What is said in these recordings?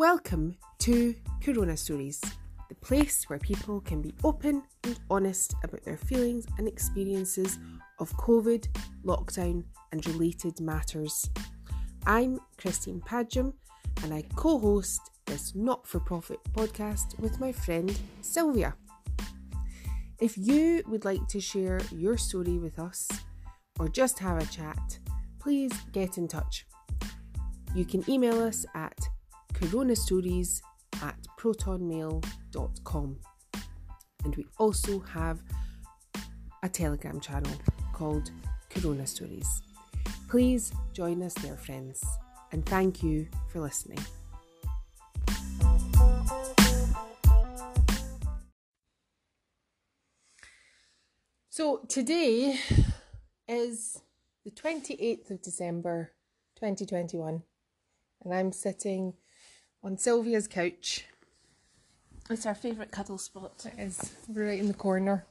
Welcome to Corona Stories, the place where people can be open and honest about their feelings and experiences of COVID, lockdown, and related matters. I'm Christine Padgham, and I co host this not for profit podcast with my friend Sylvia. If you would like to share your story with us or just have a chat, please get in touch. You can email us at coronastories at protonmail.com. And we also have a Telegram channel called Corona Stories. Please join us there, friends, and thank you for listening. So today is the 28th of December 2021, and I'm sitting on Sylvia's couch. It's our favourite cuddle spot. It is right in the corner.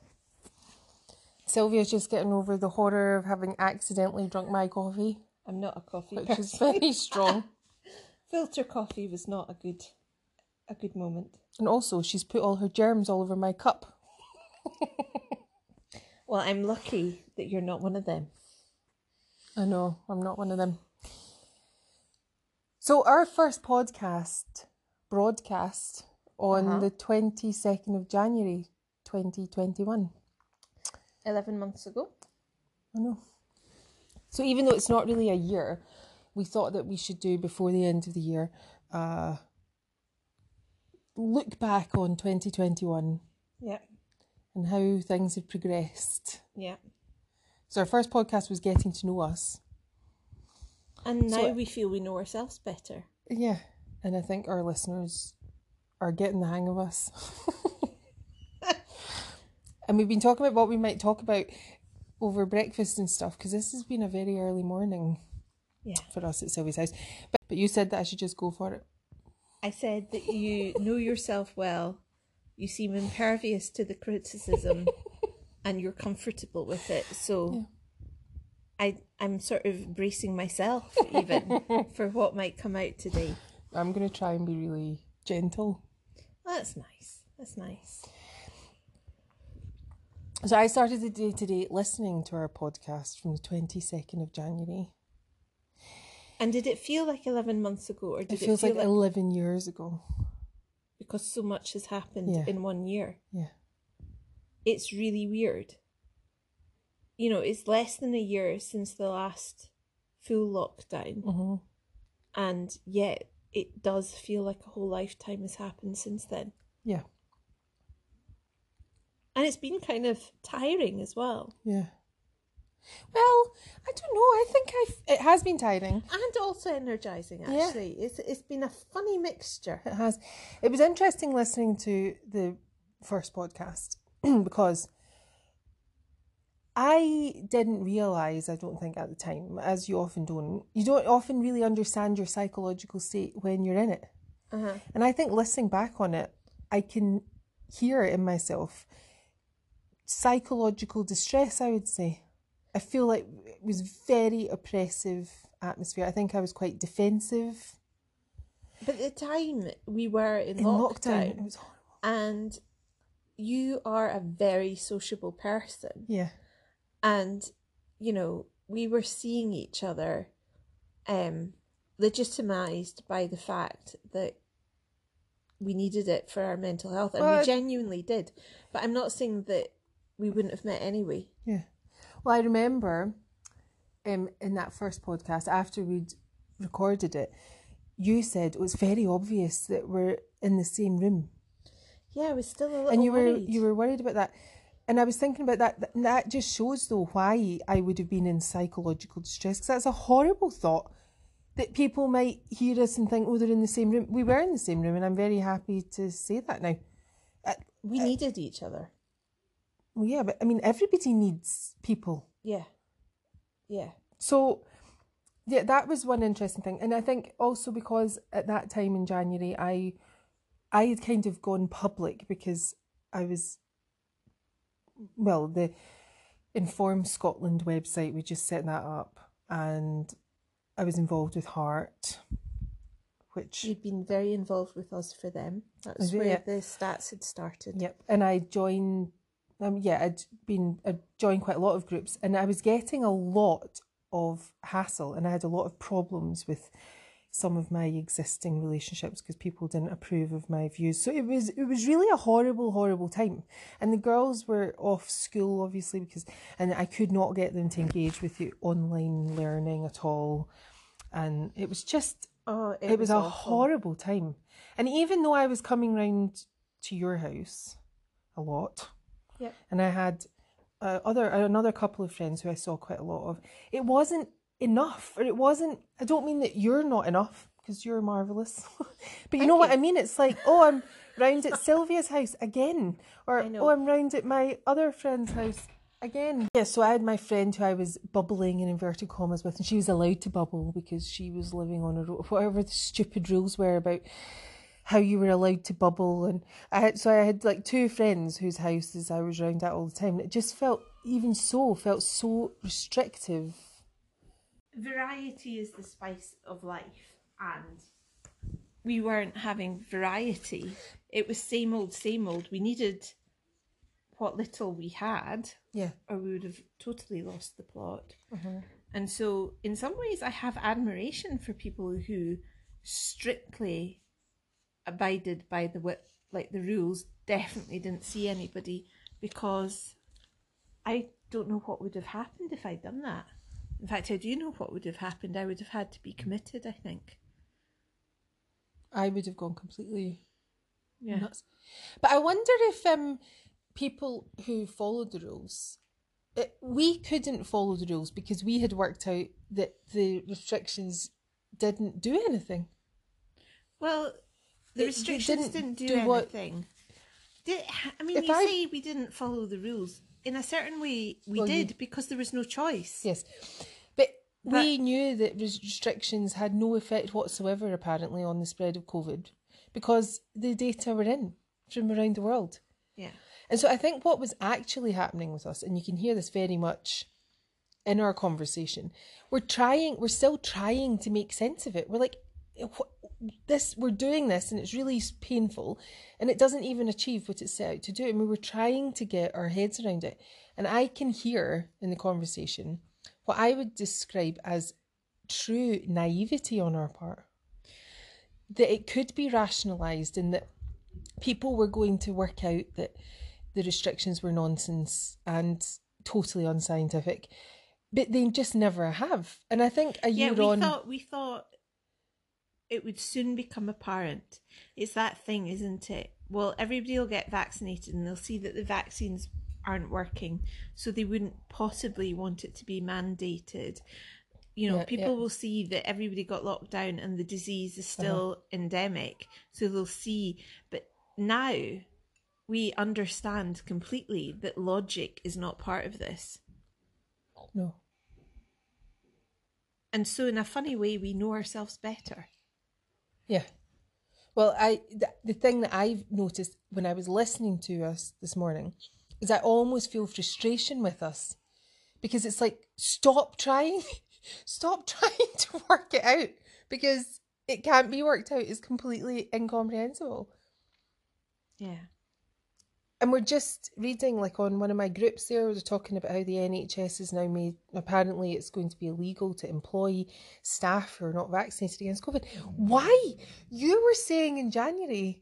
Sylvia's just getting over the horror of having accidentally drunk my coffee, I'm not a coffee which person. is very strong. Filter coffee was not a good a good moment. and also, she's put all her germs all over my cup. Well, I'm lucky that you're not one of them. I know, I'm not one of them. So, our first podcast, broadcast on Uh-huh. the 22nd of January 2021. Eleven months ago. I know. So, even though it's not really a year, we thought that we should do before the end of the year uh, look back on 2021 Yeah. and how things have progressed. Yeah. So, our first podcast was getting to know us. And now So- we feel we know ourselves better. Yeah, and I think our listeners are getting the hang of us. and we've been talking about what we might talk about over breakfast and stuff because this has been a very early morning Yeah. for us at Sylvia's house. But, but you said that I should just go for it. I said that you know yourself well, you seem impervious to the criticism and you're comfortable with it. So I I'm sort of bracing myself even for what might come out today. I'm going to try and be really gentle. That's nice. That's nice. So I started the day today listening to our podcast from the 22nd of January. And did it feel like 11 months ago, or did It it, feel like like, 11 years ago. because so much has happened Yeah. in one year? Yeah. It's really weird. You know, it's less than a year since the last full lockdown, hmm and yet it does feel like a whole lifetime has happened since then. Yeah. And it's been kind of tiring as well, Yeah. Well, I don't know. I think I it has been tiring. and also energizing. Yeah. Actually, it's it's been a funny mixture. It has. It was interesting listening to the first podcast because I didn't realize, I don't think at the time, as you often don't, you don't often really understand your psychological state when you're in it. Uh-huh. And I think listening back on it, I can hear it in myself. Psychological distress, I would say. I feel like it was very oppressive atmosphere. I think I was quite defensive But at the time we were in, in lockdown, lockdown. It was horrible. and you are a very sociable person. Yeah. And you know we were seeing each other um legitimized by the fact that we needed it for our mental health and Well, we genuinely did but i'm not saying that we wouldn't have met anyway Yeah. Well, I remember um, in that first podcast, after we'd recorded it, you said it was very obvious that we're in the same room. yeah i was still a little and you were you were worried about that. And I was thinking about that. th- That just shows, though, why I would have been in psychological distress. Because that's a horrible thought that people might hear us and think, oh, they're in the same room. We were in the same room, and I'm very happy to say that now. Uh, we uh, needed each other Well, yeah, but I mean, everybody needs people. yeah yeah So, yeah, that was one interesting thing, and I think also because at that time in January, I, I had kind of gone public because I was, well, the Inform Scotland website. We just set that up, and I was involved with HART, which You'd been very involved with us for them. That's it? where the stats had started. Yep. And I joined, um, yeah, I'd been, I'd joined quite a lot of groups and I was getting a lot of hassle and I had a lot of problems with some of my existing relationships because people didn't approve of my views. So it was, it was really a horrible, horrible time. And the girls were off school, obviously, because, and I could not get them to engage with the online learning at all. And it was just, Oh, it, was, a awful. horrible time. And even though I was coming round to your house a lot, Yep. and I had uh, other another couple of friends who I saw quite a lot of, it wasn't enough, or it wasn't. I don't mean that you're not enough because you're marvelous, but you know what I mean. It's like, oh, I'm round at Sylvia's house again, or oh, I'm round at my other friend's house again. Yeah, so I had my friend who I was bubbling in inverted commas with, and she was allowed to bubble because she was living on a road, whatever the stupid rules were about how you were allowed to bubble. And I had, so I had like two friends whose houses I was round at all the time. And it just felt, even so, felt so restrictive. Variety is the spice of life and we weren't having variety. It was same old same old. We needed what little we had Yeah. or we would have totally lost the plot. Mm-hmm. And so in some ways i have admiration for people who strictly abided by the wi- like the rules. Definitely didn't see anybody because i don't know what would have happened if i'd done that in fact i do know what would have happened i would have had to be committed i think I would have gone completely yeah nuts. But I wonder if um people who followed the rules, it, we couldn't follow the rules because we had worked out that the restrictions didn't do anything. well the It- restrictions didn't didn't, do, do what- anything did i mean If you I- say we didn't follow the rules in a certain way we Well, you- did because there was no choice Yes, but, we knew that restrictions had no effect whatsoever, apparently, on the spread of COVID because the data were in from around the world. yeah And so I think what was actually happening with us, and you can hear this very much in our conversation, we're trying, we're still trying to make sense of it. We're like, "Wh- this, we're doing this, and it's really painful, and it doesn't even achieve what it's set out to do. And we were trying to get our heads around it. And I can hear in the conversation what I would describe as true naivety on our part. That it could be rationalised and that people were going to work out that the restrictions were nonsense and totally unscientific, but they just never have. And I think a yeah year we on, thought we thought it would soon become apparent. It's that thing isn't it? Well everybody will get vaccinated and they'll see that the vaccines aren't working so they wouldn't possibly want it to be mandated. You know Yeah, people yeah. will see that everybody got locked down and the disease is uh-huh. still endemic so they'll see. But now we understand completely that logic is not part of this. No, and so in a funny way we know ourselves better yeah. Well, I the, the thing that I've noticed when I was listening to us this morning is I almost feel frustration with us because it's like stop trying, stop trying to work it out because it can't be worked out. It's completely incomprehensible. yeah And we're just reading, like on one of my groups there, we're talking about how the NHS is now made, apparently it's going to be illegal to employ staff who are not vaccinated against COVID. Why? You were saying in January,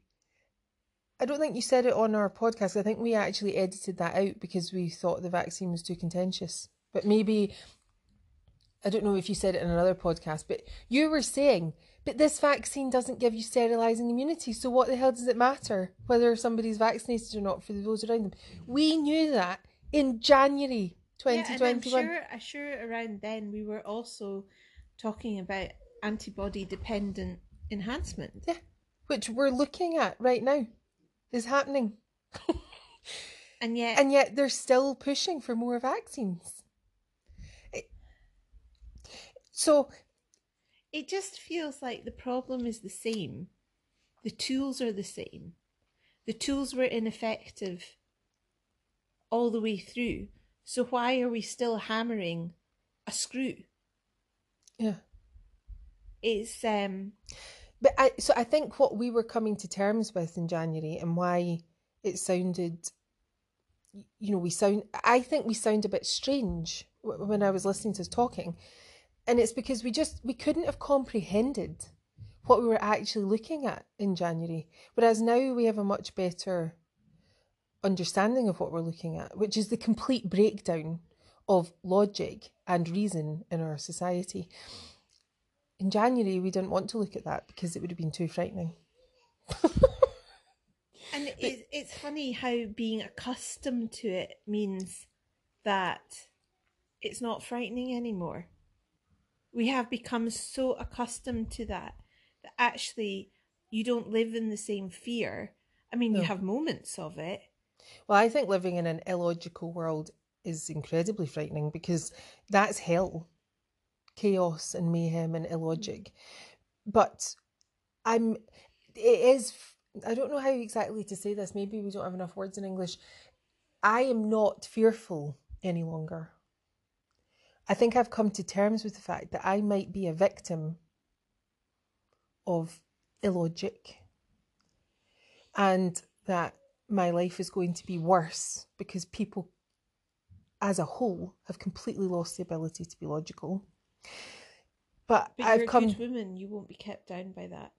I don't think you said it on our podcast. I think we actually edited that out because we thought the vaccine was too contentious. But maybe, I don't know if you said it in another podcast, but you were saying, but this vaccine doesn't give you sterilizing immunity. So what the hell does it matter whether somebody's vaccinated or not for those around them? We knew that in January Yeah, I'm 2021. sure, I'm sure around then we were also talking about antibody dependent enhancement. Yeah, which we're looking at right now is happening. And yet, And yet they're still pushing for more vaccines. So, it just feels like the problem is the same. The tools are the same. The tools were ineffective all the way through. So why are we still hammering a screw? yeah. It's um But I so I think what we were coming to terms with in January and why it sounded you know we sound I think we sound a bit strange when I was listening to talking and it's because we just we couldn't have comprehended what we were actually looking at in January whereas now we have a much better understanding of what we're looking at which is the complete breakdown of logic and reason in our society in January, we didn't want to look at that because it would have been too frightening. and it, it's funny how being accustomed to it means that it's not frightening anymore. We have become so accustomed to that that actually you don't live in the same fear. I mean, no. you have moments of it. Well, I think living in an illogical world is incredibly frightening because that's hell chaos and mayhem and illogic. Mm. But I'm, it is, I don't know how exactly to say this. Maybe we don't have enough words in English. I am not fearful any longer. I think I've come to terms with the fact that I might be a victim of illogic and that my life is going to be worse because people as a whole have completely lost the ability to be logical but, but I've come. woman, you won't be kept down by that.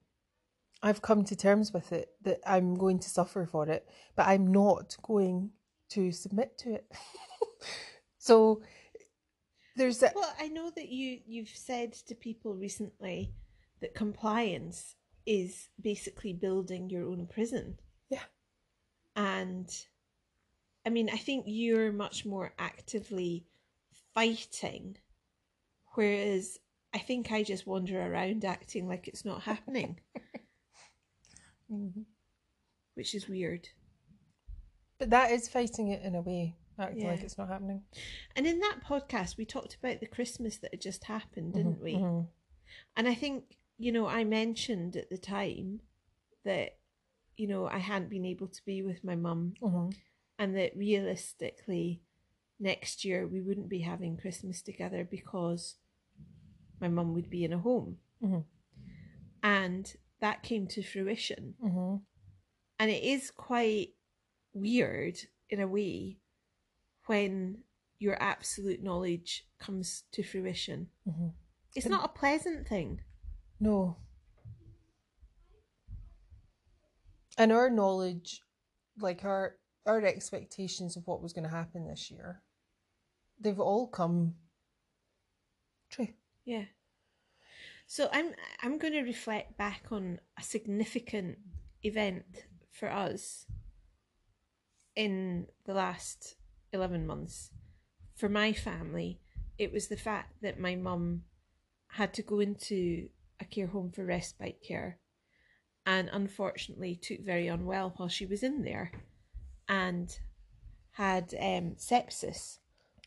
I've come to terms with it that I'm going to suffer for it, but I'm not going to submit to it. so there's that. Well, I know that you you've said to people recently that compliance is basically building your own prison. Yeah. And I mean, I think you're much more actively fighting Whereas I think I just wander around acting like it's not happening. mm-hmm. Which is weird. But that is fighting it in a way, acting yeah. like it's not happening. And in that podcast, we talked about the Christmas that had just happened, didn't mm-hmm. we? Mm-hmm. And I think, you know, I mentioned at the time that, you know, I hadn't been able to be with my mum mm-hmm. and that realistically, next year we wouldn't be having Christmas together because my mum would be in a home. Mm-hmm. And that came to fruition. Mm-hmm. And it is quite weird in a way when your absolute knowledge comes to fruition. Mm-hmm. It's and not a pleasant thing. No. And our knowledge, like our our expectations of what was going to happen this year, they've all come true. Yeah. So I'm I'm going to reflect back on a significant event for us in the last 11 months. For my family, it was the fact that my mum had to go into a care home for respite care and unfortunately took very unwell while she was in there and had um, sepsis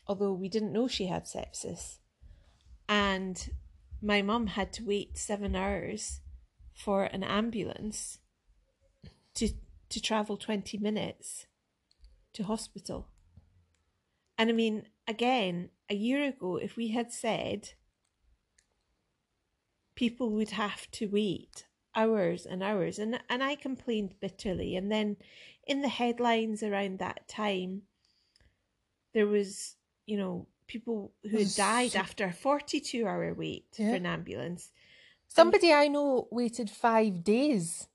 although we didn't know she had sepsis. And my mum had to wait seven hours for an ambulance to to travel 20 minutes to hospital. And I mean, again, a year ago, if we had said people would have to wait hours and hours, and, and I complained bitterly. And then in the headlines around that time, there was you know, people who had died after a 42 hour wait yeah. for an ambulance. Somebody and, I know waited five days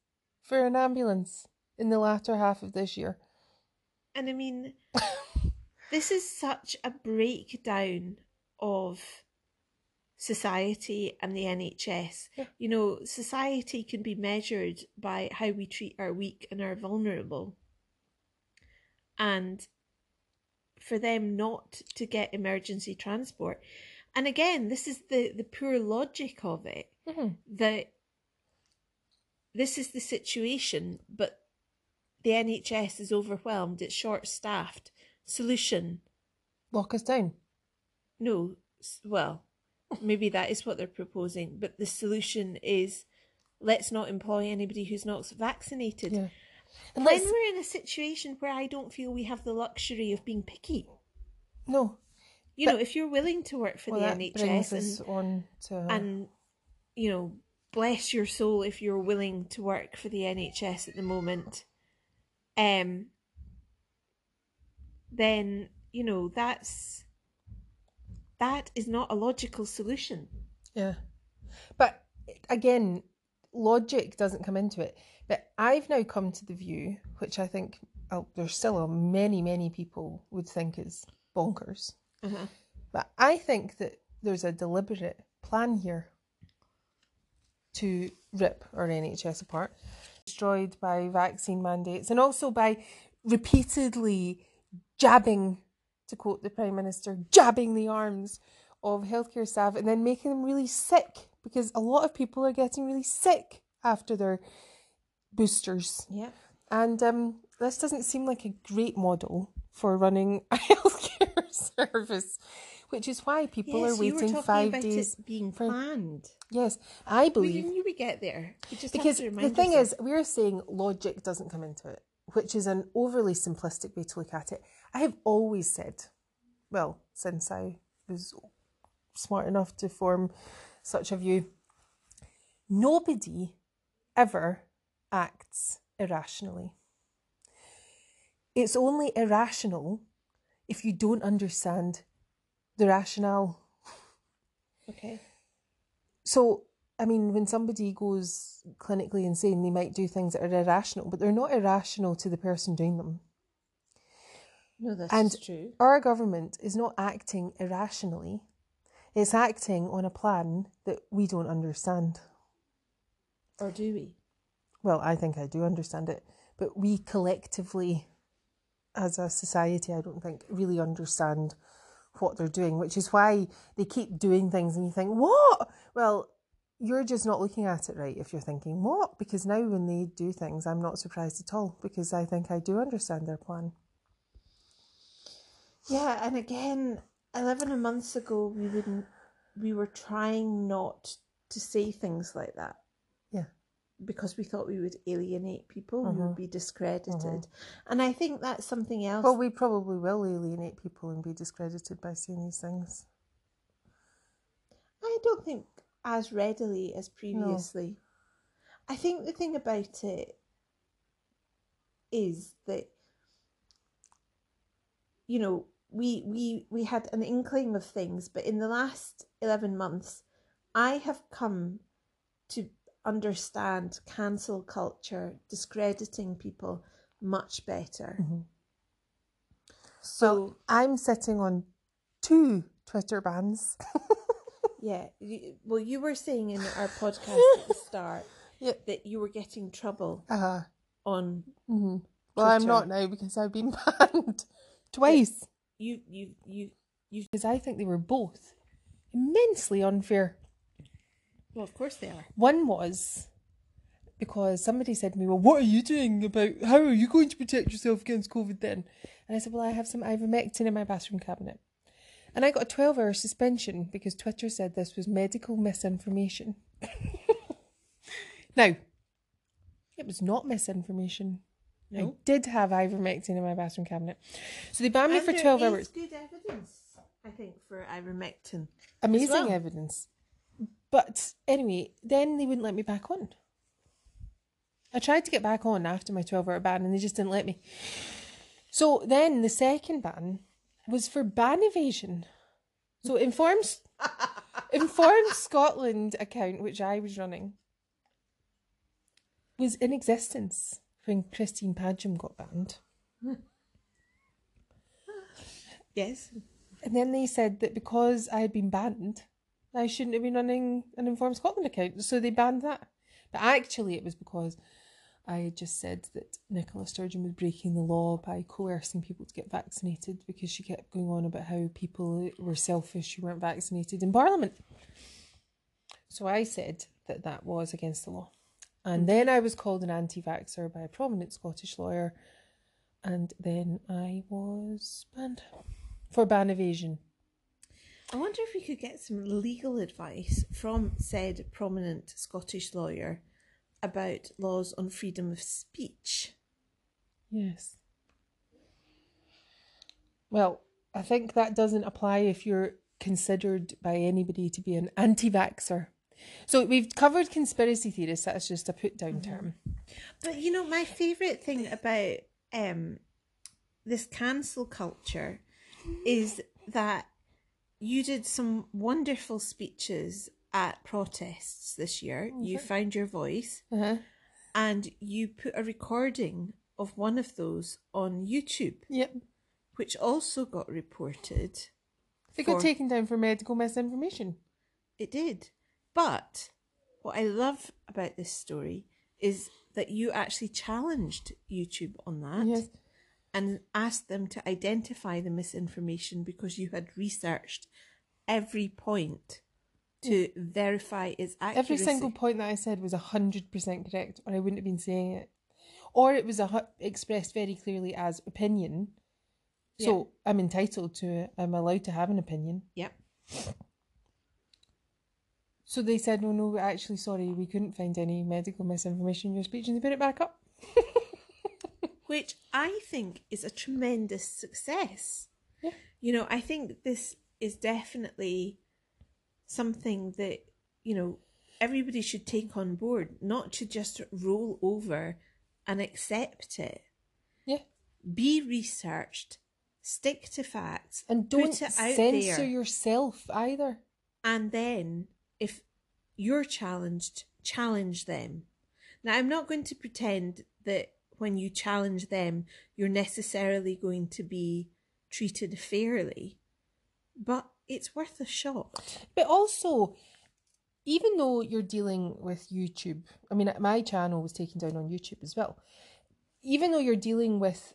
for an ambulance in the latter half of this year. And I mean, this is such a breakdown of society and the NHS. Yeah. You know, society can be measured by how we treat our weak and our vulnerable. And for them not to get emergency transport. And again, this is the, the poor logic of it mm-hmm. that this is the situation, but the NHS is overwhelmed, it's short staffed. Solution lock us down. No, well, maybe that is what they're proposing, but the solution is let's not employ anybody who's not vaccinated. Yeah. And when we're in a situation where I don't feel we have the luxury of being picky. No. You know, if you're willing to work for well, the NHS and, on to... and, you know, bless your soul if you're willing to work for the NHS at the moment, um, then you know that's that is not a logical solution. Yeah. But again, logic doesn't come into it. But I've now come to the view, which I think oh, there's still a many, many people would think is bonkers. Uh-huh. But I think that there's a deliberate plan here to rip our NHS apart, destroyed by vaccine mandates and also by repeatedly jabbing, to quote the Prime Minister, jabbing the arms of healthcare staff and then making them really sick because a lot of people are getting really sick after their boosters. Yeah. And um, this doesn't seem like a great model for running a healthcare service, which is why people yes, are waiting five days. it being for- planned. Yes, I We believe knew we get there. We because the thing ourselves. is, we're saying logic doesn't come into it, which is an overly simplistic way to look at it. I have always said, well, since I was smart enough to form such a view, nobody ever acts irrationally. It's only irrational if you don't understand the rationale okay. so, I mean, when somebody goes clinically insane, they might do things that are irrational, but they're not irrational to the person doing them. No, that's And true. our government is not acting irrationally, it's acting on a plan that we don't understand. Or do we? Well, I think I do understand it, but we collectively, as a society, I don't think really understand what they're doing, which is why they keep doing things and you think, what? Well, you're just not looking at it right if you're thinking, what? Because now when they do things, I'm not surprised at all because I think I do understand their plan. Yeah, and again, eleven months ago, we wouldn't. We were trying not to say things like that Yeah. because we thought we would alienate people, we Mhm. would be discredited, Mhm. and I think that's something else. Well, we probably will alienate people and be discredited by saying these things. I don't think as readily as previously. I think the thing about it is that you know we we we had an inkling of things, but in the last eleven months, I have come to understand cancel culture, discrediting people much better. Mhm. So I'm sitting on two Twitter bans. yeah, you, well, you were saying in our podcast at the start that you were getting trouble Uh, on hmm Well, I'm not now because I've been banned twice. you you you you Because I think they were both immensely unfair. well of course they are One was because somebody said to me, Well, what are you doing about how are you going to protect yourself against COVID then? And I said, Well, I have some ivermectin in my bathroom cabinet. And I got a 12 hour suspension because Twitter said this was medical misinformation. now, it was not misinformation. I did have ivermectin in my bathroom cabinet. So they banned me And for 12 is hours. good evidence I think for ivermectin Amazing well. evidence. But anyway, then they wouldn't let me back on. I tried to get back on after my 12 hour ban and they just didn't let me. So then the second ban was for ban evasion. So Informs informed Scotland account, which I was running, was in existence when Christine Padgham got banned. yes And then they said that because I had been banned, I shouldn't have been running an informed Scotland account. So they banned that. But actually, it was because I just said that Nicola Sturgeon was breaking the law by coercing people to get vaccinated because she kept going on about how people were selfish who weren't vaccinated in Parliament. So I said that that was against the law. And then I was called an anti vaxxer by a prominent Scottish lawyer. And then I was banned for ban evasion. I wonder if we could get some legal advice from said prominent Scottish lawyer about laws on freedom of speech. Yes. Well, I think that doesn't apply if you're considered by anybody to be an anti vaxxer. So we've covered conspiracy theorists. That's just a put down term. But you know, my favourite thing about um this cancel culture is that you did some wonderful speeches at protests this year. You found your voice Uh-huh. and you put a recording of one of those on YouTube, Yep. which also got reported. Got For- taken down for medical misinformation. It did. But what I love about this story is that you actually challenged YouTube on that Yes. and asked them to identify the misinformation because you had researched every point to verify its accuracy. Every single point that I said was 100% correct, or I wouldn't have been saying it. Or it was a, hu- expressed very clearly as opinion. So I'm entitled to it. I'm allowed to have an opinion. Yep. So they said, no, no, actually, sorry, we couldn't find any medical misinformation in your speech, and they put it back up. Which I think is a tremendous success. Yeah. You know, I think this is definitely something that, you know, everybody should take on board, not to just roll over and accept it. Yeah. Be researched, stick to facts, And don't censor there. yourself either. and then if you're challenged challenge them now i'm not going to pretend that when you challenge them you're necessarily going to be treated fairly but it's worth a shot But also, even though you're dealing with YouTube, I mean, my channel was taken down on YouTube as well. Even though you're dealing with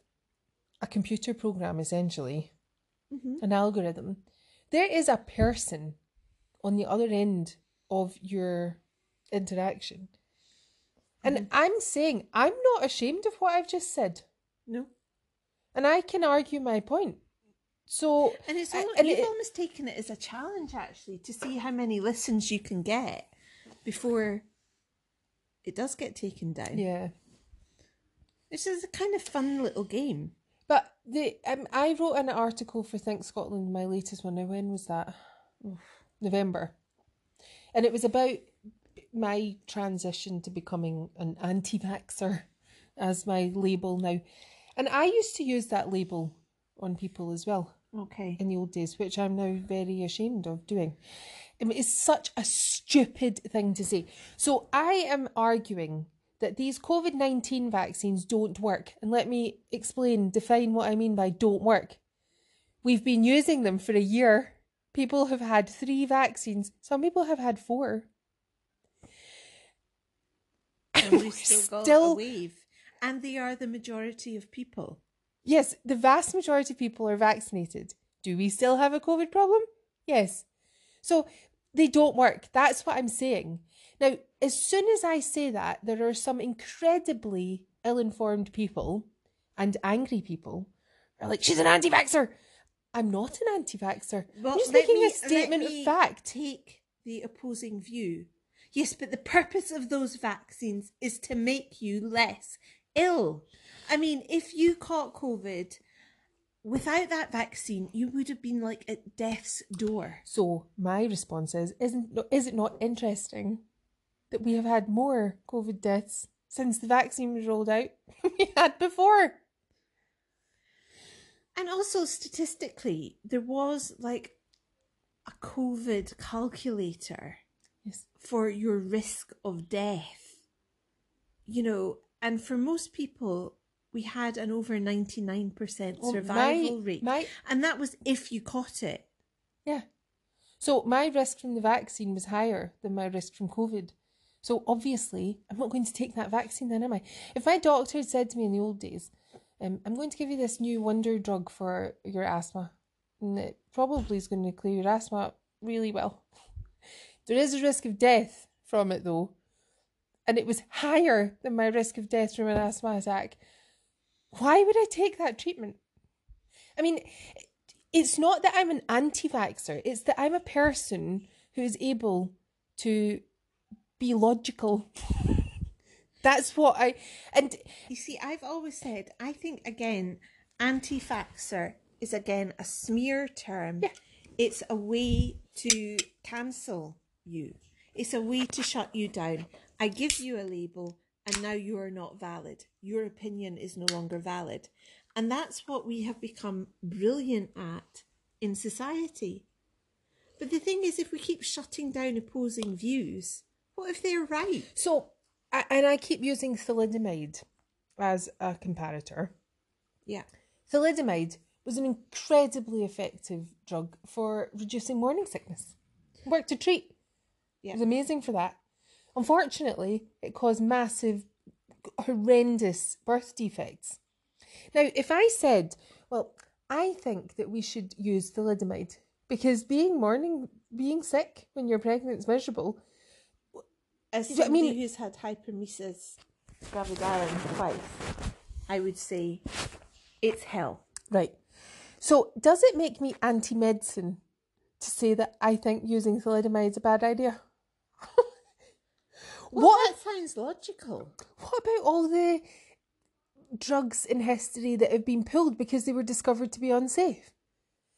a computer program, essentially, mm-hmm. an algorithm, there is a person on the other end of your interaction. And mm-hmm. I'm saying, I'm not ashamed of what I've just said. no And I can argue my point. So, and it's almost, and you've it- almost taken it as a challenge actually to see how many listens you can get before it does get taken down yeah. this is a kind of fun little game But the um, I wrote an article for Think Scotland, my latest one. Now, when was that? Oof, November, and it was about my transition to becoming an anti-vaxxer as my label now. And I used to use that label on people as well okay in the old days, which I'm now very ashamed of doing. I mean, it's such a stupid thing to say. So I am arguing that these COVID 19 vaccines don't work. And let me explain, define what I mean by don't work. We've been using them for a year. People have had three vaccines, some people have had four. and we're we've still got a wave. And they are the majority of people. Yes, the vast majority of people are vaccinated. Do we still have a COVID problem? Yes. So they don't work. That's what I'm saying. Now, as soon as I say that, there are some incredibly ill informed people and angry people who are like, she's an anti vaxxer. I'm not an anti vaxxer. I'm just making me- a statement of fact. Take the opposing view. Yes, but the purpose of those vaccines is to make you less ill. I mean, if you caught COVID without that vaccine, you would have been like at death's door. So my response is, isn't is it not interesting that we have had more COVID deaths since the vaccine was rolled out than we had before? And also, statistically, there was like a COVID calculator Yes. for your risk of death. You know, and for most people, we had an over 99% Well, survival my- rate. my- and that was if you caught it. Yeah. So my risk from the vaccine was higher than my risk from COVID. So obviously, I'm not going to take that vaccine then, am I? If my doctor had said to me in the old days, um, I'm going to give you this new wonder drug for your asthma, and it probably is going to clear your asthma up really well. There is a risk of death from it though, and it was higher than my risk of death from an asthma attack. Why would I take that treatment? I mean, it's not that I'm an anti vaxxer, it's that I'm a person who is able to be logical. That's what I. And You see, I've always said, I think, again, anti vaxxer is again a smear term. Yeah. It's a way to cancel you. It's a way to shut you down. I give you a label and now you are not valid. Your opinion is no longer valid. And that's what we have become brilliant at in society. But the thing is, if we keep shutting down opposing views, what if they're right? So, and I keep using thalidomide as a comparator. Yeah. Thalidomide was an incredibly effective drug for reducing morning sickness. Worked to treat. Yeah. It was amazing for that. Unfortunately, it caused massive, horrendous birth defects. Now, if I said, well, I think that we should use thalidomide because being morning, being sick when you're pregnant is miserable. As Yeah, I somebody mean- who's had hyperemesis gravidarum twice, I would say it's hell. Right. So, does it make me anti medicine to say that I think using thalidomide is a bad idea? Well, what, that sounds logical. what about all the drugs in history that have been pulled because they were discovered to be unsafe?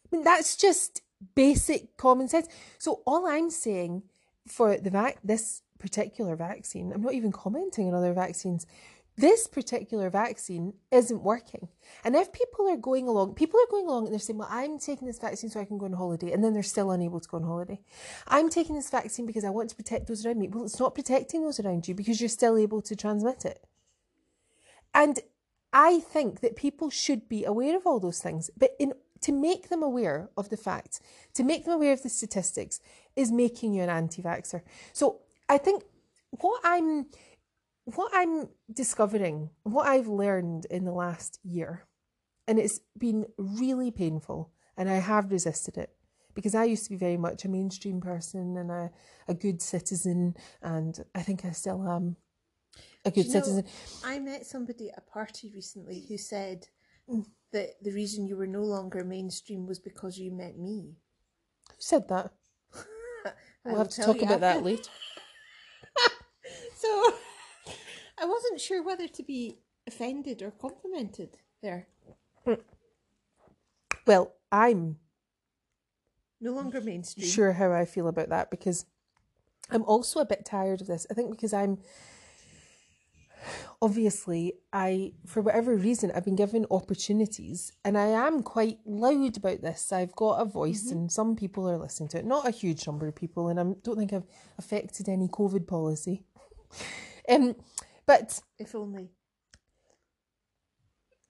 I mean, that's just basic common sense. So, all I'm saying for the vac- this particular vaccine, I'm not even commenting on other vaccines. This particular vaccine isn't working. And if people are going along, people are going along and they're saying, Well, I'm taking this vaccine so I can go on holiday, and then they're still unable to go on holiday. I'm taking this vaccine because I want to protect those around me. Well, it's not protecting those around you because you're still able to transmit it. And I think that people should be aware of all those things. But in to make them aware of the facts, to make them aware of the statistics, is making you an anti-vaxxer. So I think what I'm what I'm discovering, what I've learned in the last year, and it's been really painful, and I have resisted it because I used to be very much a mainstream person and a, a good citizen, and I think I still am a good you know, citizen. I met somebody at a party recently who said mm. that the reason you were no longer mainstream was because you met me. Who said that? We'll have to talk about that later. So I wasn't sure whether to be offended or complimented there. Well, I'm No longer mainstream. sure how I feel about that because I'm also a bit tired of this. I think because I'm obviously I for whatever reason I've been given opportunities and I am quite loud about this. I've got a voice and some people are listening to it. Not a huge number of people and I don't think I've affected any COVID policy. um but If only.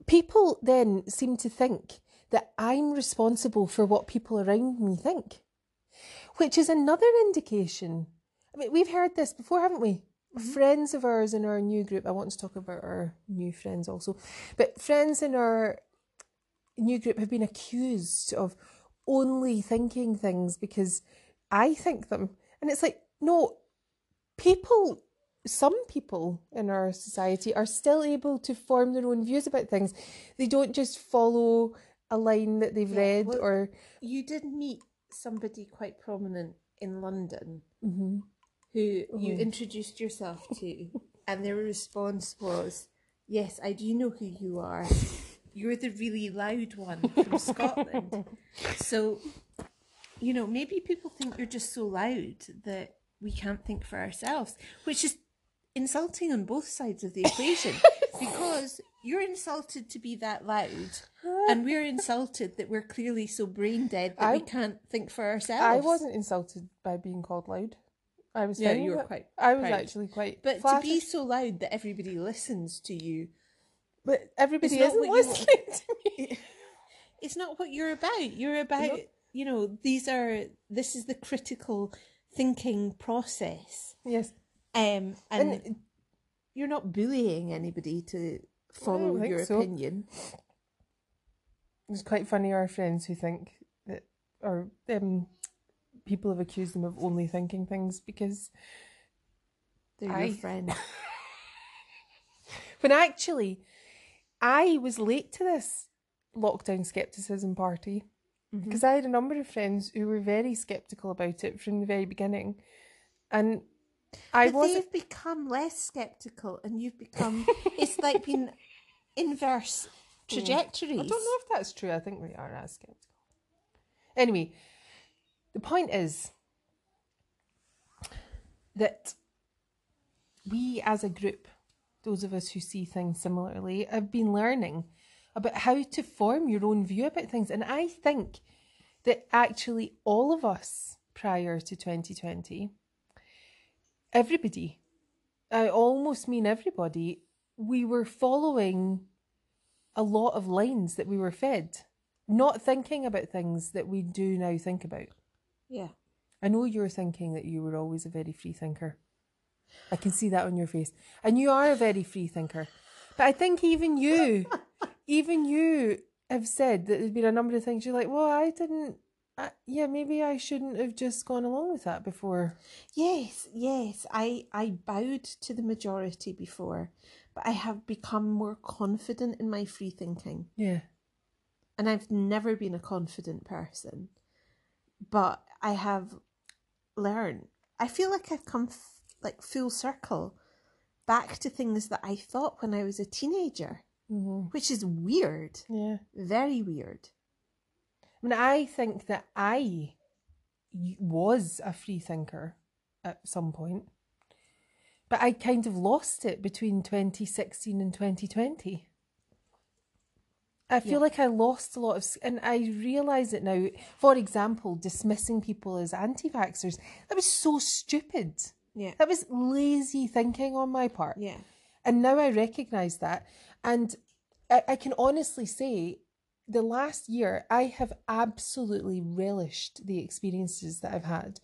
people then seem to think that I'm responsible for what people around me think, which is another indication. I mean, we've heard this before, haven't we? Mm-hmm. Friends of ours in our new group, I want to talk about our new friends also, but friends in our new group have been accused of only thinking things because I think them. And it's like, no, people some people in our society are still able to form their own views about things. They don't just follow a line that they've Yeah, read well- or You did meet somebody quite prominent in London Mhm. who you introduced yourself to, and their response was, Yes, I do know who you are. You're the really loud one from Scotland. So, you know, maybe people think you're just so loud that we can't think for ourselves, which is insulting on both sides of the equation because you're insulted to be that loud. And we're insulted that we're clearly so brain dead that we can't think for ourselves. I wasn't insulted by being called loud. I was Yeah, you were quite I was proud. actually quite But to be so loud that everybody listens to you, but everybody isn't you listening to me. it's not what you're about. You're about, you know, these are, this is the critical thinking process. Yes. Um, and, And you're not bullying anybody to follow think your so. opinion. it's quite funny our friends who think that or um people have accused them of only thinking things because They're I- your friend. when actually I was late to this lockdown skepticism party because I had a number of friends who were very skeptical about it from the very beginning, and I but they've become less skeptical and you've become, it's like been inverse hmm. trajectories. I don't know if that's true. I think we are as skeptical. Anyway, the point is, that we as a group, those of us who see things similarly, have been learning about how to form your own view about things. And I think that actually all of us prior to 2020, everybody, I almost mean everybody, we were following a lot of lines that we were fed, not thinking about things that we do now think about. Yeah. I know you're thinking that you were always a very free thinker. I can see that on your face. And you are a very free thinker. But I think even you, even you have said that there's been a number of things you're like, well, I didn't, I, yeah, maybe I shouldn't have just gone along with that before. Yes, yes. I I bowed to the majority before, but I have become more confident in my free thinking. Yeah. And I've never been a confident person. But I have learned. I feel like I've come f- like full circle back to things that I thought when I was a teenager, Mm-hmm. which is weird. Yeah. Very weird. I mean, I think that I was a free thinker at some point, but I kind of lost it between 2016 and 2020. I feel Yeah. like I lost a lot of, and I realise it now. For example, dismissing people as anti vaxxers, that was so stupid. Yeah. That was lazy thinking on my part. Yeah. And now I recognise that. And I, I can honestly say, the last year, I have absolutely relished the experiences that I've had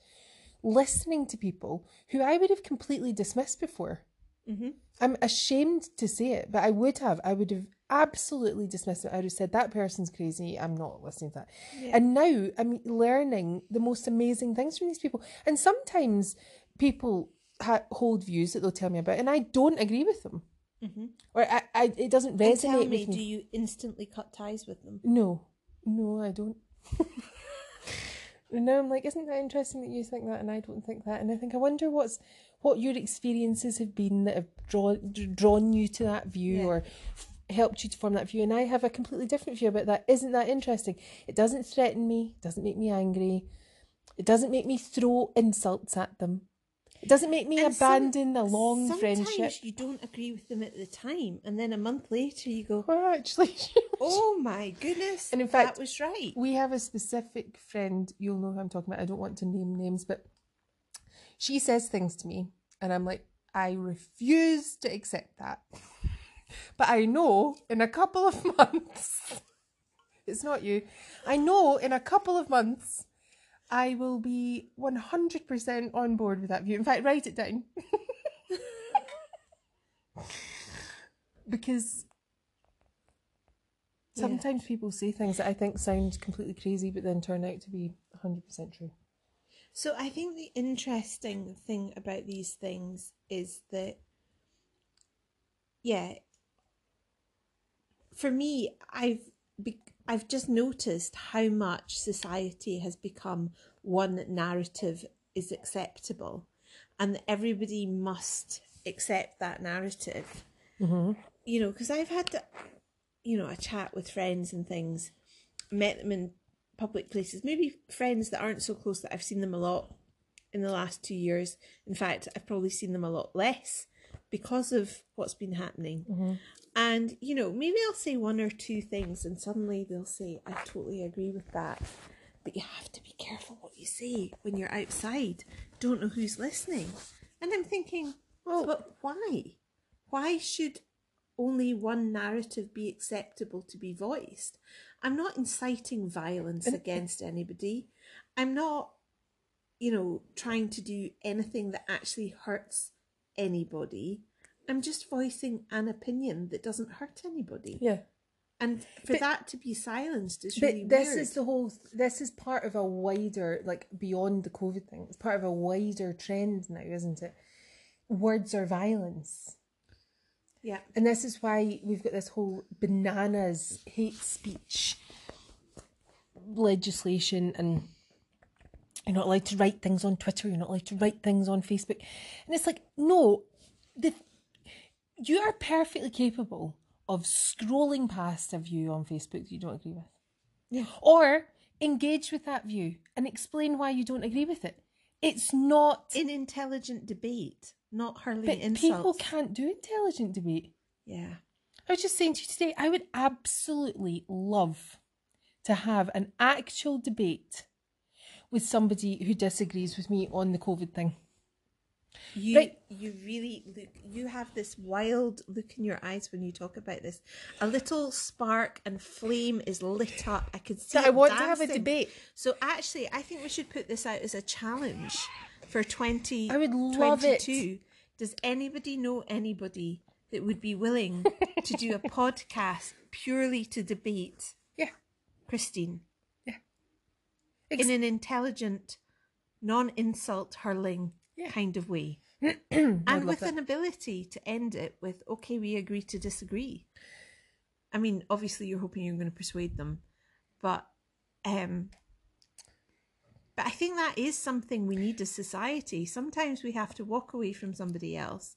listening to people who I would have completely dismissed before. Mm-hmm. I'm ashamed to say it, but I would have. I would have absolutely dismissed it. I would have said, that person's crazy. I'm not listening to that. Yeah. And now I'm learning the most amazing things from these people. And sometimes people ha- hold views that they'll tell me about, and I don't agree with them. Mm-hmm. Or I, I, it doesn't And resonate tell me, with me. do you instantly cut ties with them? No, no, I don't. and now I'm like, isn't that interesting that you think that and I don't think that? And I think I wonder what's what your experiences have been that have drawn drawn you to that view Yeah. or helped you to form that view. And I have a completely different view about that. Isn't that interesting? It doesn't threaten me. It doesn't make me angry. It doesn't make me throw insults at them. It doesn't make me And some- abandon a long Sometimes friendship. you don't agree with them at the time, and then a month later you go, Well, actually, "Oh my goodness!" And in fact- that was right. we have a specific friend you'll know who i'm talking about i don't want to name names but she says things to me and i'm like i refuse to accept that but i know in a couple of months it's not you i know in a couple of months i will be 100% on board with that view in fact write it down because Yeah. Sometimes people say things that I think sound completely crazy, but then turn out to be 100% true. So I think the interesting thing about these things is that, yeah, for me, I've be- I've just noticed how much society has become one narrative is acceptable, and that everybody must accept that narrative. Mm-hmm. You know, because I've had, to, you know, a chat with friends and things, met them in public places, maybe friends that aren't so close that I've seen them a lot in the last two years. In fact, I've probably seen them a lot less because of what's been happening. Mm-hmm. And, you know, maybe I'll say one or two things and suddenly they'll say, I totally agree with that. But you have to be careful what you say when you're outside. Don't know who's listening. And I'm thinking, well, but why? Why should only one narrative be acceptable to be voiced? I'm not inciting violence against anybody. I'm not, you know, trying to do anything that actually hurts anybody. I'm just voicing an opinion that doesn't hurt anybody. Yeah. And for But- that to be silenced is But really this weird. is the whole, this is part of a wider, like beyond the COVID thing, it's part of a wider trend now, isn't it? Words are violence. yeah. And this is why we've got this whole bananas hate speech legislation and you're not allowed to write things on Twitter, you're not allowed to write things on Facebook. And it's like, no, the you are perfectly capable of scrolling past a view on Facebook that you don't agree with. Yeah. Or engage with that view and explain why you don't agree with it. it's not. an intelligent debate, not hurling but insults. people can't do intelligent debate. Yeah. I was just saying to you today, I would absolutely love to have an actual debate with somebody who disagrees with me on the COVID thing. You Right. you really look you have this wild look in your eyes when you talk about this. A little spark and flame is lit up. I could see So I it want to have a debate. So actually I think we should put this out as a challenge for twenty I would love it. 22. Does anybody know anybody that would be willing to do a podcast purely to debate Yeah. Christine Ex- in an intelligent, non-insult hurling Yeah. kind of way? And with that. an ability to end it with okay we agree to disagree i mean obviously you're hoping you're going to persuade them but um but i think that is something we need as society sometimes we have to walk away from somebody else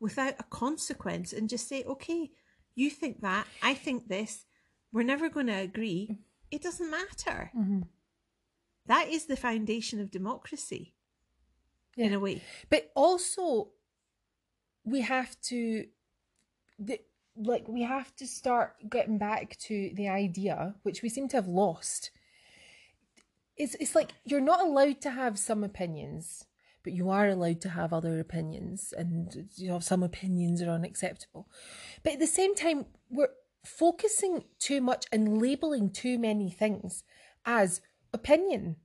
without a consequence and just say okay you think that i think this we're never going to agree it doesn't matter Mm-hmm. That is the foundation of democracy in a way But also, we have to, the, like, we have to start getting back to the idea, which we seem to have lost. It's, it's like you're not allowed to have some opinions, but you are allowed to have other opinions, and you know some opinions are unacceptable. But at the same time, we're focusing too much and labeling too many things as opinion.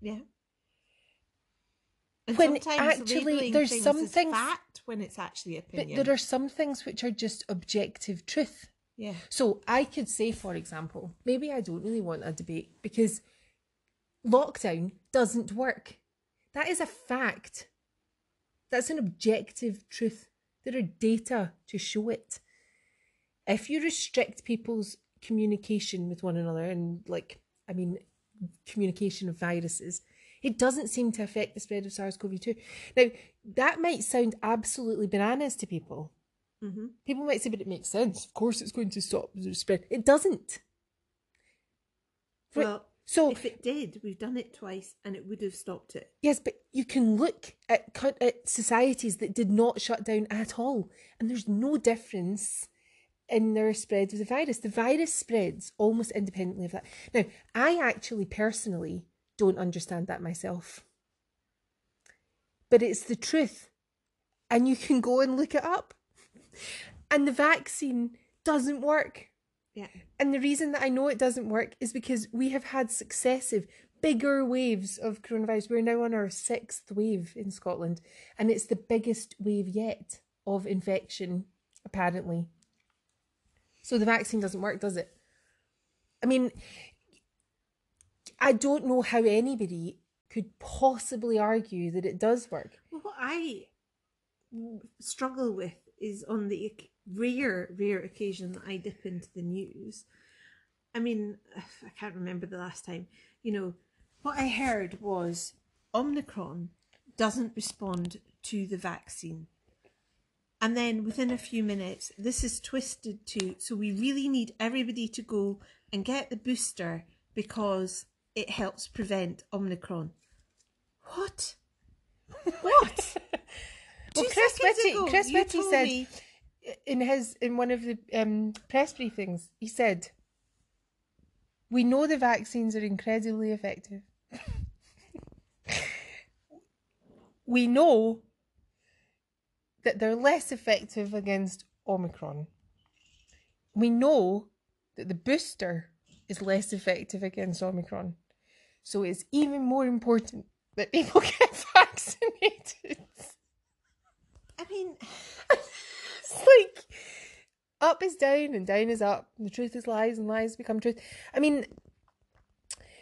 Yeah. When sometimes actually there's some things- fact when it's actually opinion. But there are some things which are just objective truth. yeah. So I could say, for example, maybe I don't really want a debate because lockdown doesn't work. That is a fact. That's an objective truth. There are data to show it. If you restrict people's communication with one another and, like, I mean, communication of viruses, it doesn't seem to affect the spread of SARS CoV 2. Now, that might sound absolutely bananas to people. hmm People might say, but it makes sense. Of course, it's going to stop the spread. It doesn't. Well, So if it did, we've done it twice and it would have stopped it. yes, but you can look at at societies that did not shut down at all, and there's no difference in their spread of the virus. The virus spreads almost independently of that. Now, I actually personally don't understand that myself, but it's the truth, and you can go and look it up. And the vaccine doesn't work. Yeah. And the reason that I know it doesn't work is because we have had successive bigger waves of coronavirus. We're now on our sixth wave in Scotland, and it's the biggest wave yet of infection, apparently. So the vaccine doesn't work, does it? I mean, I don't know how anybody could possibly argue that it does work. Well, what I struggle with is on the rare, rare occasion that I dip into the news. I mean, I can't remember the last time. You know, what I heard was Omicron doesn't respond to the vaccine. And then within a few minutes, this is twisted to so we really need everybody to go and get the booster because it helps prevent Omicron. What? What? Well, Chris Whitty, ago, Chris Whitty said me- in his in one of the um, press briefings, he said, "We know the vaccines are incredibly effective. we know that they're less effective against Omicron. We know that the booster is less effective against Omicron. So it's even more important that people get vaccinated." I mean, It's like up is down and down is up. And the truth is lies and lies become truth. I mean,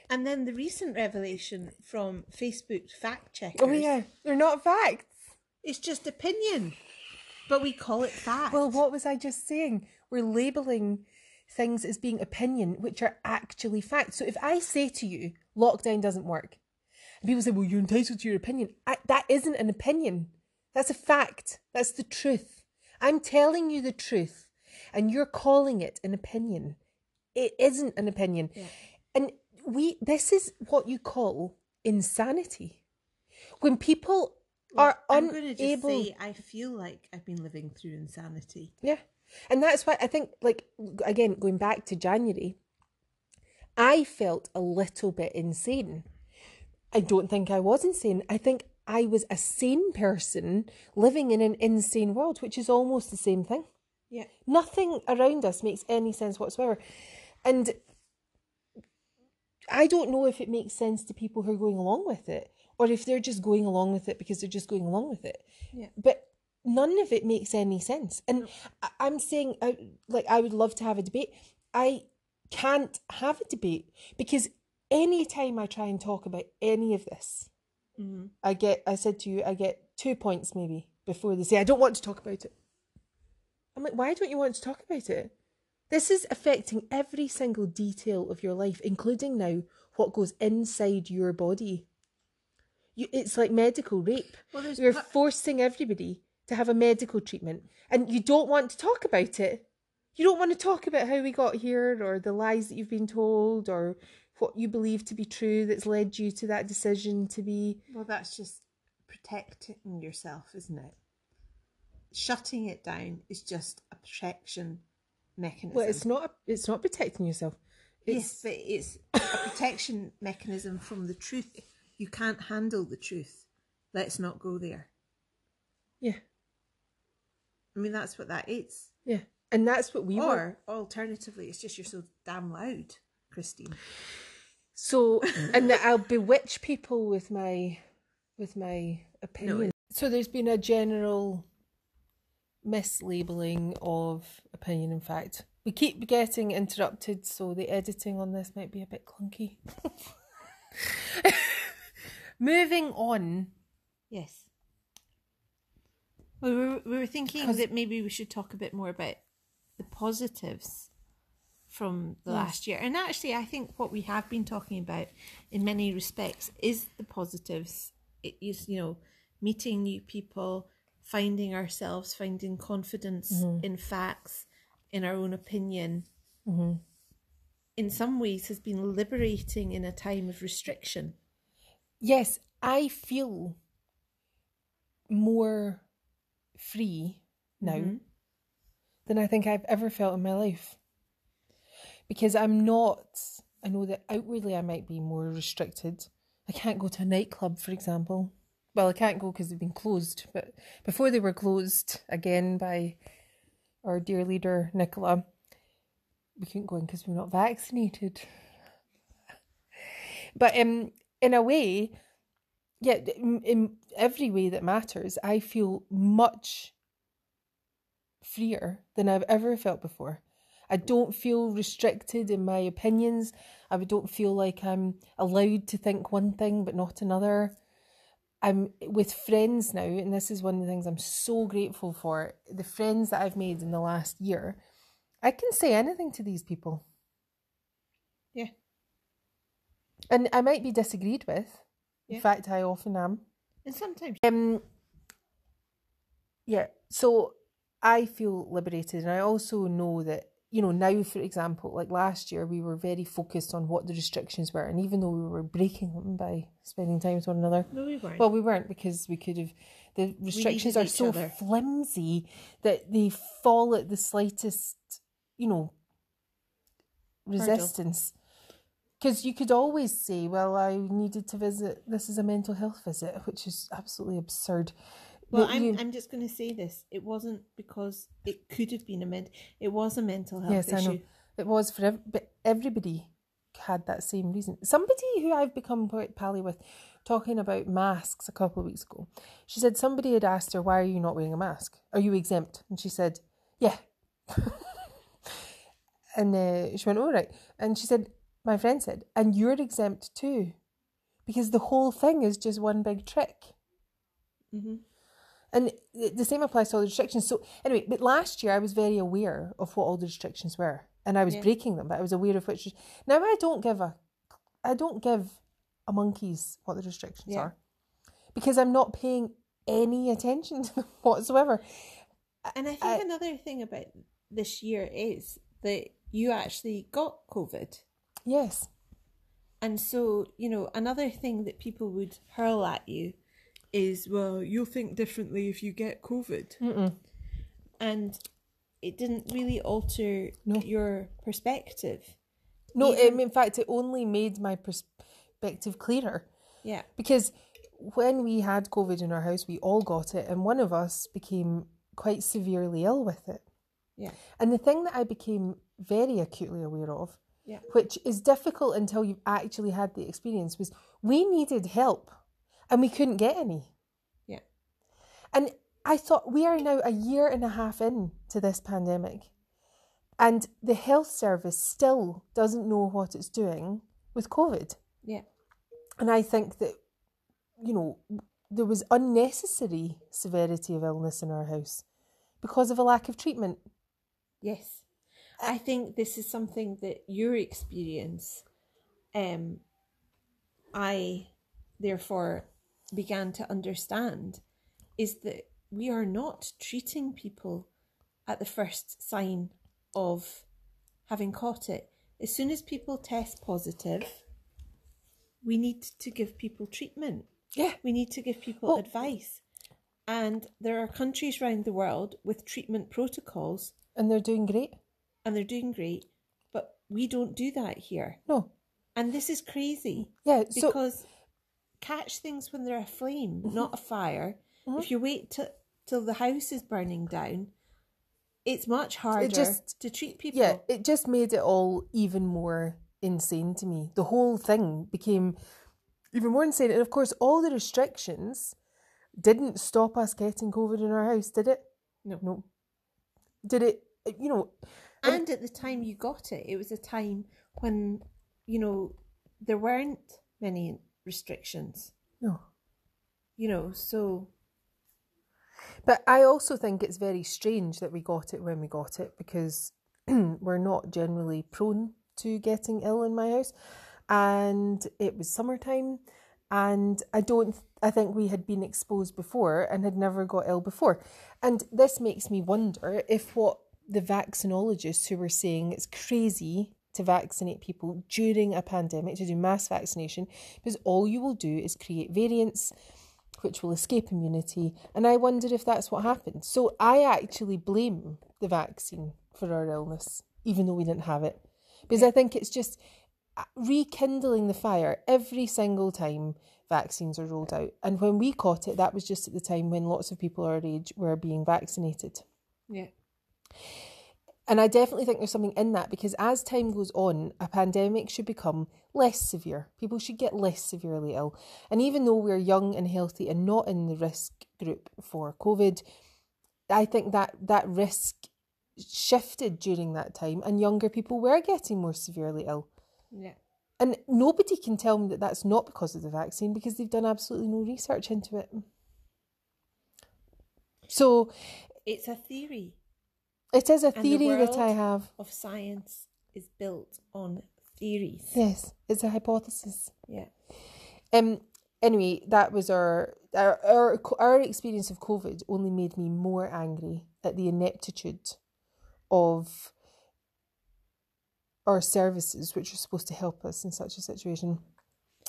and then the recent revelation from Facebook fact checkers. oh yeah, they're not facts. It's just opinion, but we call it fact. Well, what was I just saying? We're labeling things as being opinion, which are actually facts. So if I say to you, lockdown doesn't work, and people say, well, you're entitled to your opinion, I, that isn't an opinion. That's a fact. That's the truth. I'm telling you the truth, and you're calling it an opinion. It isn't an opinion. Yeah. And we this is what you call insanity. when people are I'm going to just unable say I feel like I've been living through insanity. Yeah. And that's why I think, like, again, going back to January, I felt a little bit insane. I don't think I was insane. I think I was a sane person living in an insane world, which is almost the same thing. Yeah. Nothing around us makes any sense whatsoever. And I don't know if it makes sense to people who are going along with it or if they're just going along with it because they're just going along with it. Yeah. But none of it makes any sense. And I'm saying, uh, like, I would love to have a debate. I can't have a debate because anytime I try and talk about any of this, Mm-hmm. I get, I said to you, I get two points maybe before they say, I don't want to talk about it. I'm like, why don't you want to talk about it? This is affecting every single detail of your life, including now what goes inside your body. You, it's like medical rape. Well, You're pa- forcing everybody to have a medical treatment, and you don't want to talk about it. You don't want to talk about how we got here, or the lies that you've been told, or what you believe to be true that's led you to that decision to be. Well, that's just protecting yourself, isn't it? Shutting it down is just a protection mechanism. Well, it's not. It's not protecting yourself. yes, but it's a protection mechanism from the truth. You can't handle the truth. Let's not go there. Yeah, I mean, that's what that is. yeah, and that's what we want. Or alternatively, it's just you're so damn loud, Christine. So, and that I'll bewitch people with my, with my opinion. so there's been a general mislabeling of opinion. In fact, we keep getting interrupted, so the editing on this might be a bit clunky. Moving on. Yes. Well, we were, we were thinking 'Cause- that maybe we should talk a bit more about the positives from the last year. And actually, I think what we have been talking about in many respects is the positives. It is, you know, meeting new people, finding ourselves, finding confidence mm-hmm. in facts, in our own opinion. Mm-hmm. In some ways, has been liberating in a time of restriction. Yes, I feel more free now mm-hmm. Than I think I've ever felt in my life. Because I'm not, I know that outwardly I might be more restricted. I can't go to a nightclub, for example. Well, I can't go because they've been closed, but before they were closed again by our dear leader, Nicola, we couldn't go in because we we're not vaccinated. But um, in a way, yeah, in, in every way that matters, I feel much freer than I've ever felt before. I don't feel restricted in my opinions. I don't feel like I'm allowed to think one thing but not another. I'm with friends now, and this is one of the things I'm so grateful for. The friends that I've made in the last year, I can say anything to these people. Yeah. And I might be disagreed with. Yeah. In fact, I often am. And sometimes Um, yeah, so I feel liberated, and I also know that you know now, for example, like last year, we were very focused on what the restrictions were, and even though we were breaking them by spending time with one another, no, we weren't. well, we weren't because we could have. The restrictions are so other. flimsy that they fall at the slightest, you know, resistance. Because you could always say, "Well, I needed to visit. This is a mental health visit," which is absolutely absurd. Well, I'm, you- I'm just going to say this. It wasn't because it could have been a ment. It was a mental health yes, issue. I know it was for ev- but everybody had that same reason. Somebody who I've become quite pally with, talking about masks a couple of weeks ago, she said somebody had asked her, "Why are you not wearing a mask? Are you exempt?" And she said, "Yeah." and uh, she went, "All right," and she said, "My friend said, and you're exempt too, because the whole thing is just one big trick." Mhm. And the same applies to all the restrictions. So anyway, but last year I was very aware of what all the restrictions were, and I was Yeah. breaking them. But I was aware of which. Now I don't give a, I don't give a monkey's what the restrictions Yeah. are, because I'm not paying any attention to them whatsoever. And I think I- another thing about this year is that you actually got COVID. Yes, And so, you know, another thing that people would hurl at you is, well, you'll think differently if you get COVID. And it didn't really alter No. your perspective. No, Even- it, in fact, it only made my perspective clearer. Yeah. Because when we had COVID in our house, we all got it, and one of us became quite severely ill with it. Yeah. And the thing that I became very acutely aware of, Yeah. which is difficult until you've actually had the experience, was we needed help and we couldn't get any. Yeah. And I thought we are now a year and a half in to this pandemic, and the health service still doesn't know what it's doing with COVID. Yeah. And I think that, you know, there was unnecessary severity of illness in our house because of a lack of treatment. Yes. I think this is something that your experience, um, I therefore began to understand is that we are not treating people at the first sign of having caught it. As soon as people test positive, we need to give people treatment. Yeah. We need to give people Well- advice. And there are countries around the world with treatment protocols And they're doing great. and they're doing great, but we don't do that here. No. And this is crazy Yeah. So because catch things when they're aflame, mm-hmm. not a fire. Mm-hmm. If you wait t- till the house is burning down, it's much harder just- to treat people. yeah, it just made it all even more insane to me. The whole thing became even more insane. And of course, all the restrictions didn't stop us getting COVID in our house, did it? No. No. Did it? You know, And at the time you got it, it was a time when, you know, there weren't many restrictions, no. you know, so But I also think it's very strange that we got it when we got it because we're not generally prone to getting ill in my house. And it was summertime and I don't I think we had been exposed before and had never got ill before. And this makes me wonder if what the vaccinologists who were saying it's crazy to vaccinate people during a pandemic, to do mass vaccination, because all you will do is create variants which will escape immunity. And I wonder if that's what happened. So I actually blame the vaccine for our illness, even though we didn't have it. Because I think it's just uh, rekindling the fire every single time vaccines are rolled out. And when we caught it, that was just at the time when lots of people our age were being vaccinated. yeah. And I definitely think there's something in that because as time goes on, a pandemic should become less severe. People should get less severely ill. And even though we're young and healthy and not in the risk group for COVID, I think that that risk shifted during that time and younger people were getting more severely ill. Yeah. And nobody can tell me that that's not because of the vaccine because they've done absolutely no research into it. So It's a theory. It is a the theory that I have. of science is built on theories. Yes, it's a hypothesis. Yeah. Um. Anyway, that was our our our our experience of COVID only made me more angry at the ineptitude of our services, which are supposed to help us in such a situation.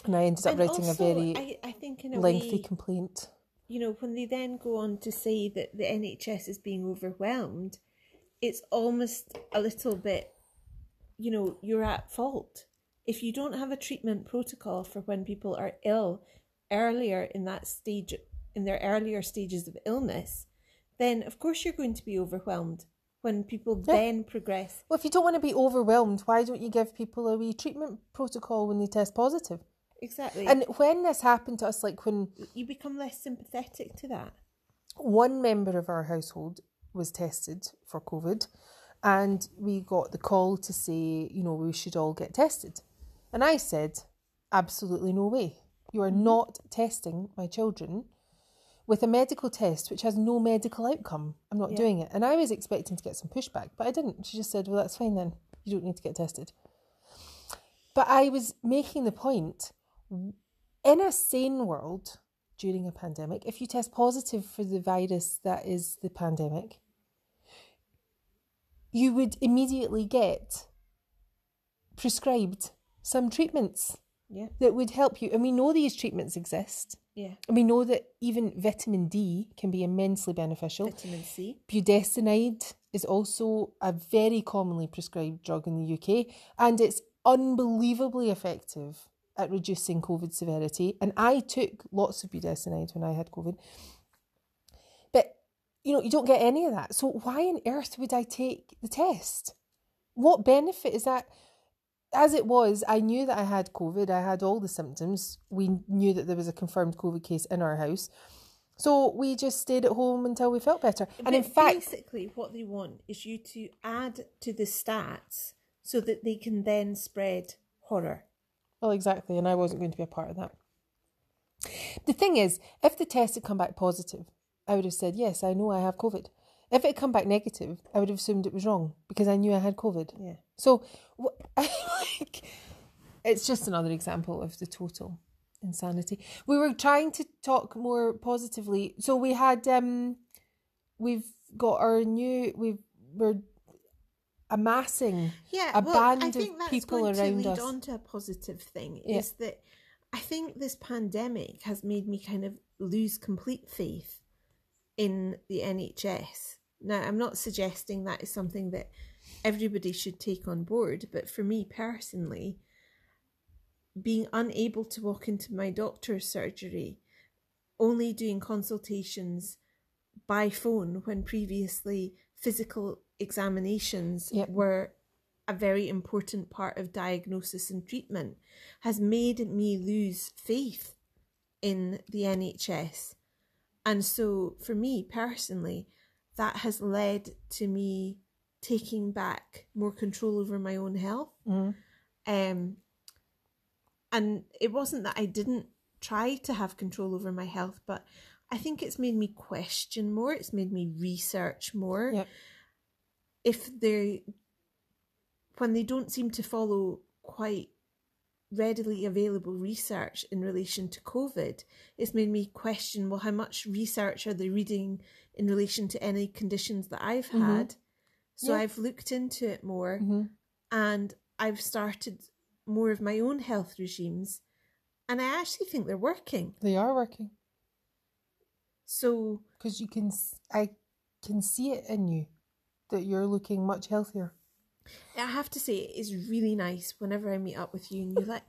And I ended up And writing also, a very I, I think in a lengthy way, complaint. you know, when they then go on to say that the NHS is being overwhelmed, it's almost a little bit, you know, you're at fault. If you don't have a treatment protocol for when people are ill earlier in that stage, in their earlier stages of illness, then of course you're going to be overwhelmed when people Yeah. then progress. Well, if you don't want to be overwhelmed, why don't you give people a wee treatment protocol when they test positive? Exactly. And when this happened to us, like when you become less sympathetic to that. one member of our household was tested for COVID, and we got the call to say, you know, we should all get tested. And I said, absolutely no way. You are mm-hmm. not testing my children with a medical test which has no medical outcome. I'm not Yeah. doing it. And I was expecting to get some pushback, but I didn't. She just said, well, that's fine then. You don't need to get tested. But I was making the point in a sane world during a pandemic, if you test positive for the virus that is the pandemic, you would immediately get prescribed some treatments Yeah. that would help you. And we know these treatments exist Yeah. And we know that even vitamin D can be immensely beneficial. Vitamin C. Budesonide is also a very commonly prescribed drug in the UK, and it's unbelievably effective at reducing COVID severity. And I took lots of budesonide when I had COVID. But, you know, you don't get any of that. So why on earth would I take the test? What benefit is that? As it was, I knew that I had COVID. I had all the symptoms. We knew that there was a confirmed COVID case in our house. So we just stayed at home until we felt better. And in But fact, basically, what they want is you to add to the stats so that they can then spread horror. Well, exactly, and I wasn't going to be a part of that. The thing is, if the test had come back positive, I would have said, Yes, I know I have COVID. If it had come back negative, I would have assumed it was wrong because I knew I had COVID. Yeah. So, wh- like, it's just another example of the total insanity. We were trying to talk more positively. So we had, um, we've got our new, we've, we're amassing Yeah, a well, I band of think that's people going around to lead us. on to a positive thing. Yeah. Is that I think this pandemic has made me kind of lose complete faith in the NHS. Now, I'm not suggesting that is something that everybody should take on board, but for me personally, being unable to walk into my doctor's surgery, only doing consultations by phone when previously physical examinations Yep. were a very important part of diagnosis and treatment, has made me lose faith in the NHS. And so, for me personally, that has led to me taking back more control over my own health. Mhm. Um, and it wasn't that I didn't try to have control over my health, but I think it's made me question more. It's made me research more. Yep. If they, when they don't seem to follow quite readily available research in relation to COVID, it's made me question well, how much research are they reading in relation to any conditions that I've Mhm. had? So Yeah. I've looked into it more Mhm. and I've started more of my own health regimes, and I actually think they're working. They are working. So because you can I can see it in you that you're looking much healthier I have to say, it is really nice whenever I meet up with you and you're like,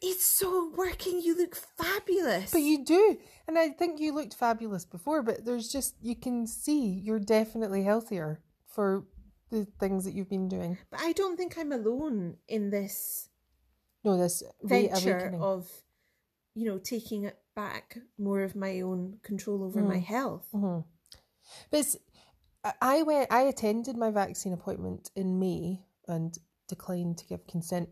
it's so working. You look fabulous. but you do and i think you looked fabulous before but there's just you can see you're definitely healthier for the things that you've been doing But I don't think I'm alone in this no this venture of, you know, taking it back more of my own control over my health. Mhm. But it's, I- went. I attended my vaccine appointment in May and declined to give consent,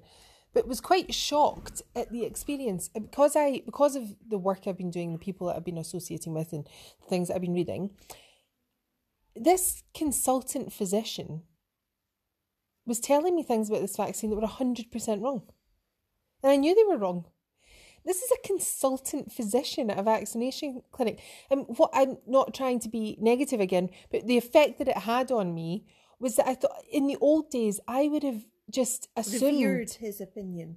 but was quite shocked at the experience because I because of the work I've been doing, the people that I've been associating with, and the things that I've been reading. This consultant physician was telling me things about this vaccine that were hundred percent wrong, and I knew they were wrong. This is a consultant physician at a vaccination clinic. And what I'm not trying to be negative again, but the effect that it had on me was that I thought in the old days I would have just assumed Revered his opinion.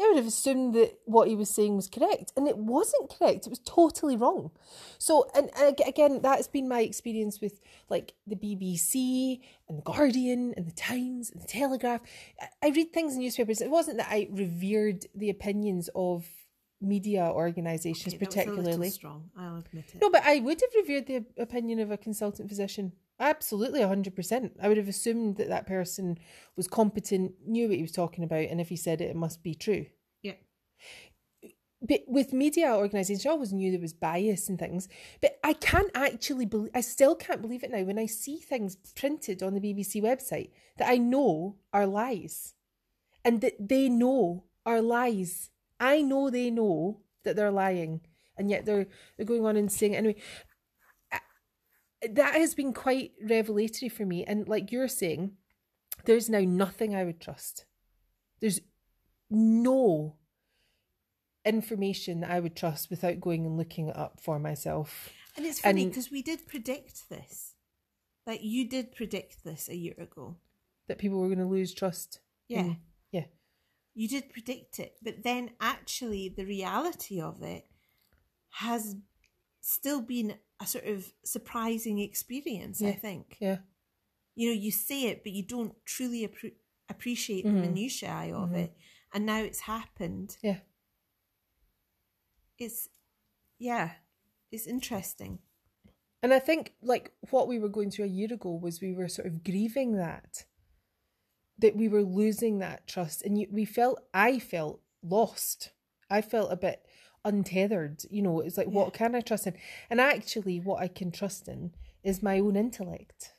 I would have assumed that what he was saying was correct, and it wasn't correct. It was totally wrong. So, and, and again, that's been my experience with like the BBC and the Guardian and the Times and the Telegraph. I- I read things in newspapers. It wasn't that I revered the opinions of media organisations Okay, that was a particularly. strong. I'll admit it. No, but I would have revered the opinion of a consultant physician. Absolutely, 100%. I would have assumed that that person was competent, knew what he was talking about, and if he said it, it must be true. Yeah. But with media organisations, I always knew there was bias and things. But I can't actually believe, I still can't believe it now when I see things printed on the BBC website that I know are lies and that they know are lies. I know they know that they're lying, and yet they're they're going on and saying it anyway. I- That has been quite revelatory for me, and like you're saying, there's now nothing I would trust. There's no information that I would trust without going and looking it up for myself. And it's funny because we did predict this. Like you did predict this a year ago. That people were going to lose trust. Yeah. in- yeah. You did predict it. But then actually the reality of it has still been a sort of surprising experience, I think. Yeah. You know, you say it, but you don't truly appre- appreciate Mhm. the minutiae of Mhm. it. And now it's happened. Yeah. It's, yeah, it's interesting. And I think like what we were going through a year ago was we were sort of grieving that that we were losing that trust and you, we felt I felt lost. I felt a bit untethered, you know, it's like Yeah. what can I trust in? And actually what I can trust in is my own intellect.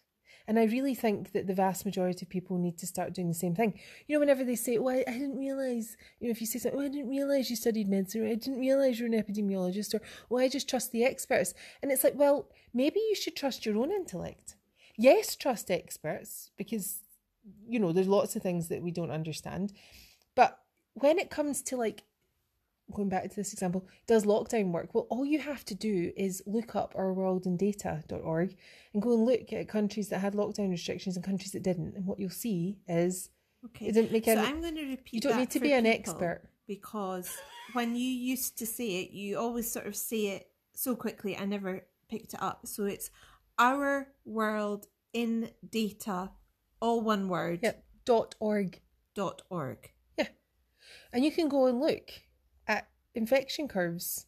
And I really think that the vast majority of people need to start doing the same thing. You know, whenever they say, Oh, I, I didn't realise, you know, if you say something, Oh, I didn't realise you studied medicine, or I didn't realise you're an epidemiologist, or Oh, I just trust the experts. And it's like, well, maybe you should trust your own intellect. Yes, trust experts, because, you know, there's lots of things that we don't understand. But when it comes to like going back to this example, does lockdown work? Well, all you have to do is look up ourworldindata.org and go and look at countries that had lockdown restrictions and countries that didn't. And what you'll see is Okay. it didn't make any. so. I'm going to repeat. you don't need to be an expert. because when you used to say it, you always sort of say it so quickly. I never picked it up. So it's our world in data, all one word. Yep. Dot org. Dot org. Yeah. And you can go and look at infection curves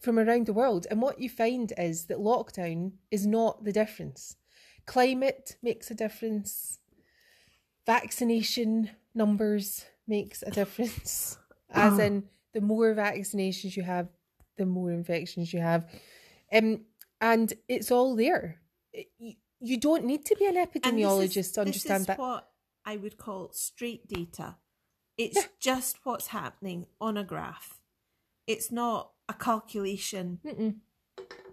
from around the world. And what you find is that lockdown is not the difference. Climate makes a difference. Vaccination numbers makes a difference. As in, the more vaccinations you have, the more infections you have. Um, and it's all there. It- you, don't need to be an this is- epidemiologist to understand this is that. what I would call straight data. It's Yeah. just what's happening on a graph. It's not a calculation Mm-mm.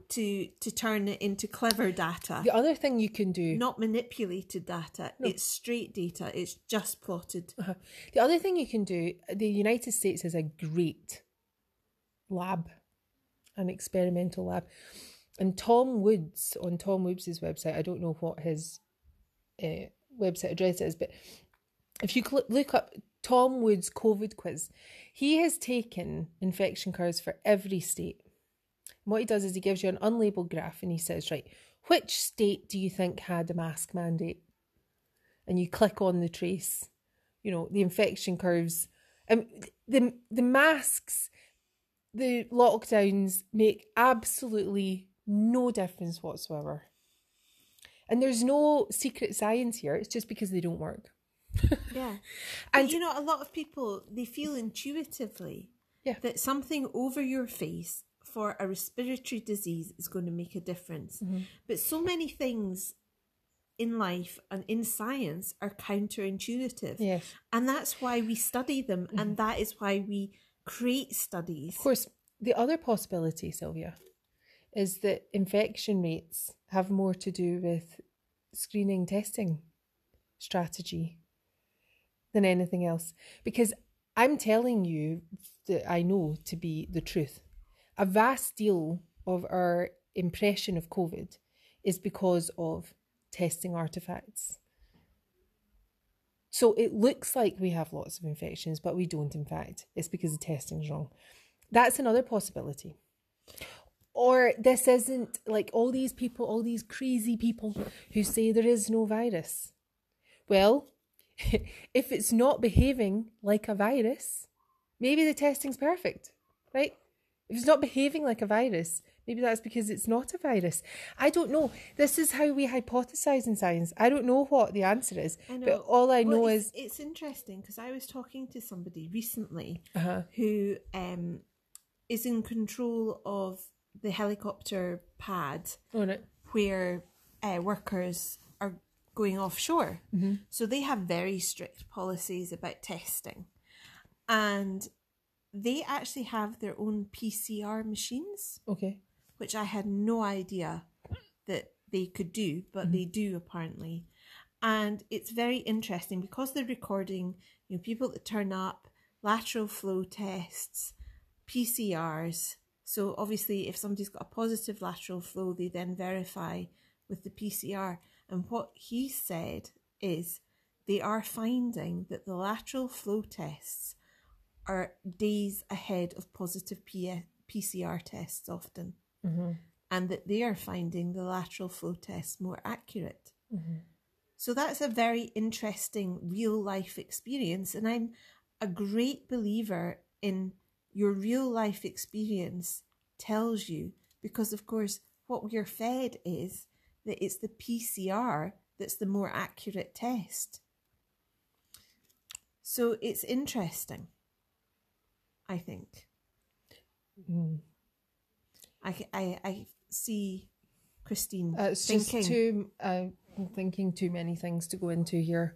to to turn it into clever data. The other thing you can do. Not manipulated data. No. It's straight data. It's just plotted. Uh-huh. The other thing you can do, the United States is a great lab, an experimental lab. And Tom Woods, on Tom Woods' website, I don't know what his uh, website address is, but if you cl- look up Tom Woods COVID quiz, he has taken infection curves for every state. And what he does is he gives you an unlabeled graph and he says, right, which state do you think had a mask mandate? And you click on the trace, you know, the infection curves. Um, the, the masks, the lockdowns make absolutely no difference whatsoever. And there's no secret science here, it's just because they don't work. Yeah. And- and you know, a lot of people they feel intuitively Yeah. that something over your face for a respiratory disease is going to make a difference. Mm-hmm. But so many things in life and in science are counterintuitive. Yes. And that's why we study them and that is why we create studies. Of course, the other possibility, Sylvia, is that infection rates have more to do with screening testing strategy than anything else. Because I'm telling you that I know to be the truth. A vast deal of our impression of COVID is because of testing artifacts. So it looks like we have lots of infections, but we don't, in fact. It's because the testing's wrong. That's another possibility. Or this isn't like all these people, all these crazy people who say there is no virus. Well, if it's not behaving like a virus, maybe the testing's perfect, right? If it's not behaving like a virus, maybe that's because it's not a virus. I don't know. This is how we hypothesize in science. I don't know what the answer is, I know. but all I Well, know it's, is it's interesting because I was talking to somebody recently uh-huh. who um, is in control of the helicopter pad on it. where uh, workers are going offshore. So they have very strict policies about testing. And they actually have their own PCR machines, Okay. which I had no idea that they could do, but they do apparently. And it's very interesting because they're recording, you know, people that turn up, lateral flow tests, PCRs. So obviously, if somebody's got a positive lateral flow, they then verify with the PCR. And what he said is they are finding that the lateral flow tests are days ahead of positive P- PCR tests often, mm-hmm. and that they are finding the lateral flow tests more accurate. Mm-hmm. So that's a very interesting real life experience. And I'm a great believer in your real life experience tells you, because of course, what we're fed is that it's the PCR that's the more accurate test. So it's interesting, I think. I, I, I see Christine Uh, it's thinking. just too. Uh, I'm thinking too many things to go into here.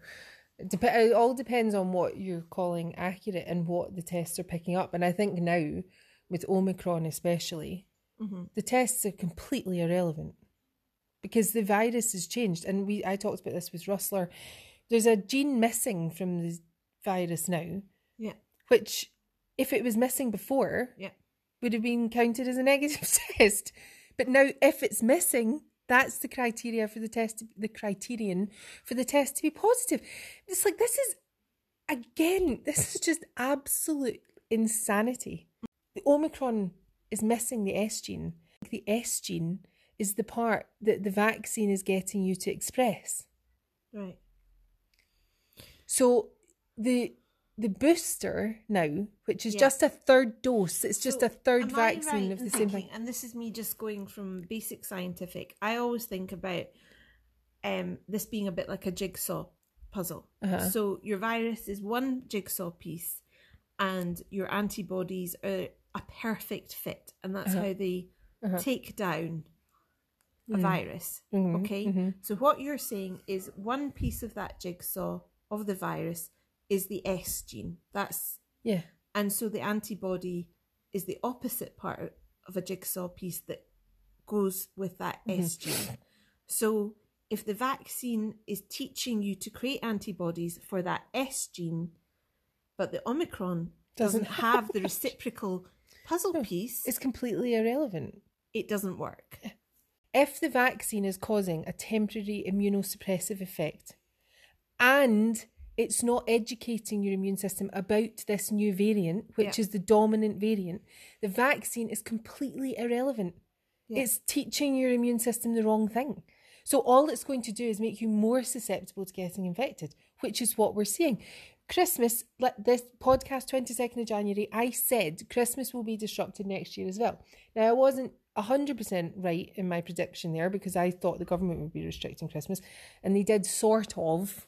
It, dep- it all depends on what you're calling accurate and what the tests are picking up. And I think now, with Omicron especially, Mm-hmm. the tests are completely irrelevant because the virus has changed. And we, I talked about this with Rustler. There's a gene missing from the virus now, yeah, which, if it was missing before, yeah. would have been counted as a negative test. But now, if it's missing, that's the criteria for the test, the criterion for the test to be positive. It's like, this is, again, this is just absolute insanity. The Omicron is missing the S gene. The S gene is the part that the vaccine is getting you to express. Right. So the the booster now, which is Yeah. just a third dose, it's just So a third vaccine right of the same thinking- thing. And this is me just going from basic scientific. I always think about um, this being a bit like a jigsaw puzzle. Uh-huh. So your virus is one jigsaw piece, and your antibodies are a perfect fit, and that's Uh-huh. how they take down a Mm. virus. Mhm, Okay. mhm. So what you're saying is one piece of that jigsaw of the virus is the S gene. That's Yeah. and so the antibody is the opposite part of a jigsaw piece that goes with that Mm-hmm. S gene. So if the vaccine is teaching you to create antibodies for that S gene, but the Omicron doesn't, Doesn't have the reciprocal puzzle piece, It's completely irrelevant. it doesn't work. If the vaccine is causing a temporary immunosuppressive effect and it's not educating your immune system about this new variant, which Yeah. is the dominant variant, the vaccine is completely irrelevant. Yeah. It's teaching your immune system the wrong thing. So all it's going to do is make you more susceptible to getting infected, which is what we're seeing. Christmas, this podcast, 22nd of January, I said Christmas will be disrupted next year as well. Now, I wasn't 100% right in my prediction there because I thought the government would be restricting Christmas, and they did sort of,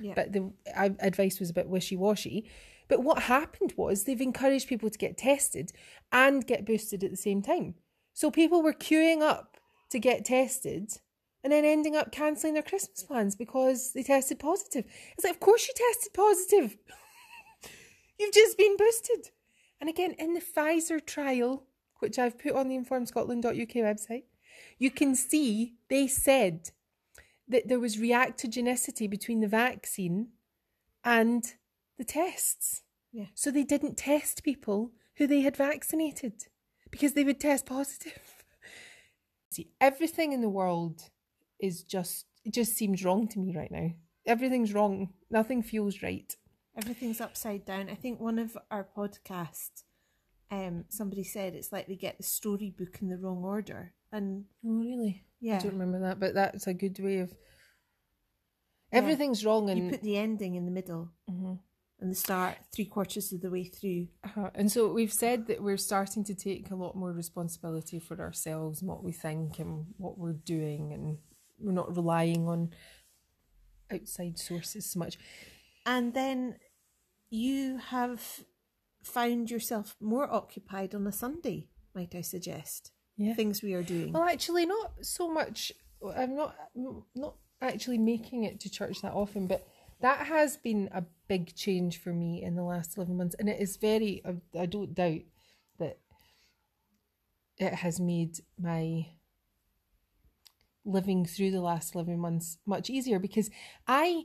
Yeah. but the advice was a bit wishy washy. But what happened was they've encouraged people to get tested and get boosted at the same time. So people were queuing up to get tested and then ending up cancelling their Christmas plans because they tested positive. It's like, of course you tested positive. You've just been boosted. And again, in the Pfizer trial, which I've put on the informscotland.uk website, you can see they said that there was reactogenicity between the vaccine and the tests. Yeah. So they didn't test people who they had vaccinated because they would test positive. See, everything in the world is just, it just seems wrong to me right now. Everything's wrong. Nothing feels right. Everything's upside down. I think one of our podcasts, um, somebody said it's like they get the storybook in the wrong order. And Oh, really? Yeah, I don't remember that, but that's a good way of. Everything's wrong, and you put the ending in the middle Mhm. and the start three quarters of the way through. Uh-huh. And so we've said that we're starting to take a lot more responsibility for ourselves and what we think and what we're doing, and we're not relying on outside sources so much. And then you have found yourself more occupied on a Sunday, might I suggest? Yeah. Things we are doing. Well, actually, not so much. I'm not not actually making it to church that often, but that has been a big change for me in the last eleven months, and it is very. I, I don't doubt that it has made my living through the last 11 months much easier because I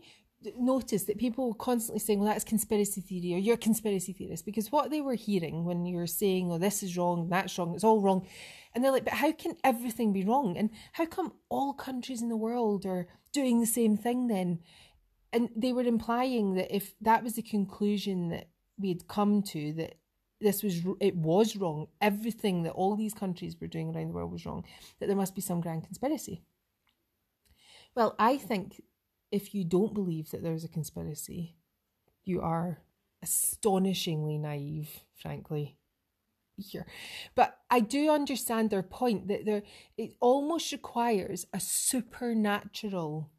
noticed that people were constantly saying, well, that's conspiracy theory or you're a conspiracy theorist because what they were hearing when you were saying, oh, this is wrong, that's wrong, it's all wrong. And they're like, but how can everything be wrong? And how come all countries in the world are doing the same thing then? And they were implying that if that was the conclusion that we had come to, that this was it was wrong. Everything that all these countries were doing around the world was wrong. That there must be some grand conspiracy. Well, I think if you don't believe that there's a conspiracy, you are astonishingly naive, frankly. Here, but I do understand their point that there it almost requires a supernatural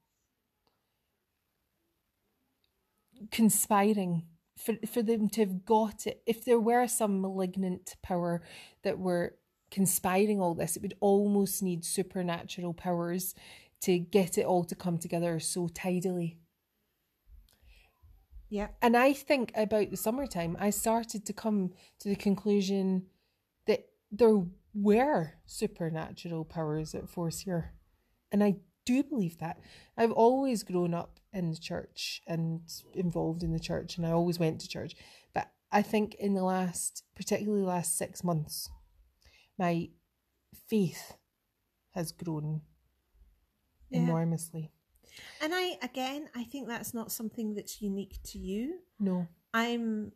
conspiring for for them to have got it. If there were some malignant power that were conspiring all this, it would almost need supernatural powers to get it all to come together so tidily. Yeah. And I think about the summertime, I started to come to the conclusion that there were supernatural powers at force here. And I do believe that. I've always grown up in the church and involved in the church, and I always went to church. But I think in the last, particularly last six months, my faith has grown yeah. enormously. And I, again, I think that's not something that's unique to you. No. I'm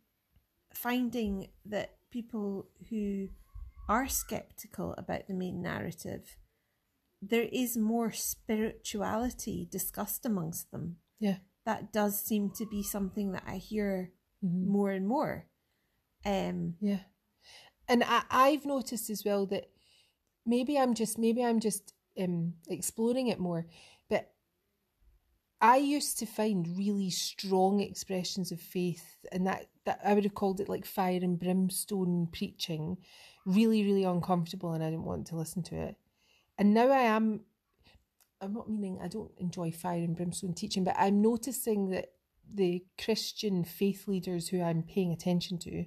finding that people who are skeptical about the main narrative, there is more spirituality discussed amongst them. Yeah. That does seem to be something that I hear mm-hmm. more and more. Um, yeah. And I, I've noticed as well that maybe I'm just maybe I'm just um, exploring it more, but I used to find really strong expressions of faith, and that, that I would have called it like fire and brimstone preaching, really, really uncomfortable, and I didn't want to listen to it. And now I am I'm not meaning I don't enjoy fire and brimstone teaching, but I'm noticing that the Christian faith leaders who I'm paying attention to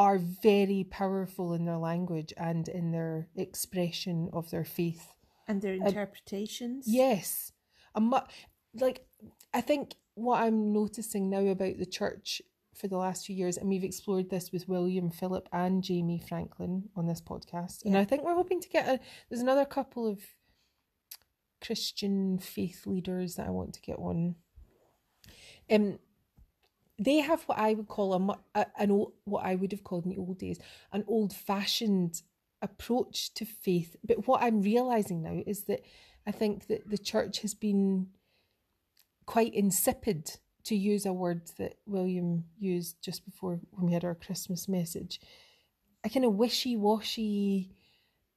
are very powerful in their language and in their expression of their faith and their interpretations. And yes, I'm like I think what I'm noticing now about the church for the last few years, and we've explored this with William Philip and Jamie Franklin on this podcast, and I think we're hoping to get a. There's another couple of Christian faith leaders that I want to get on. Um, they have what I would call a, an old, what I would have called in the old days an old fashioned approach to faith. But what I'm realizing now is that I think that the church has been quite insipid, to use a word that William used just before when we had our Christmas message. A kind of wishy washy,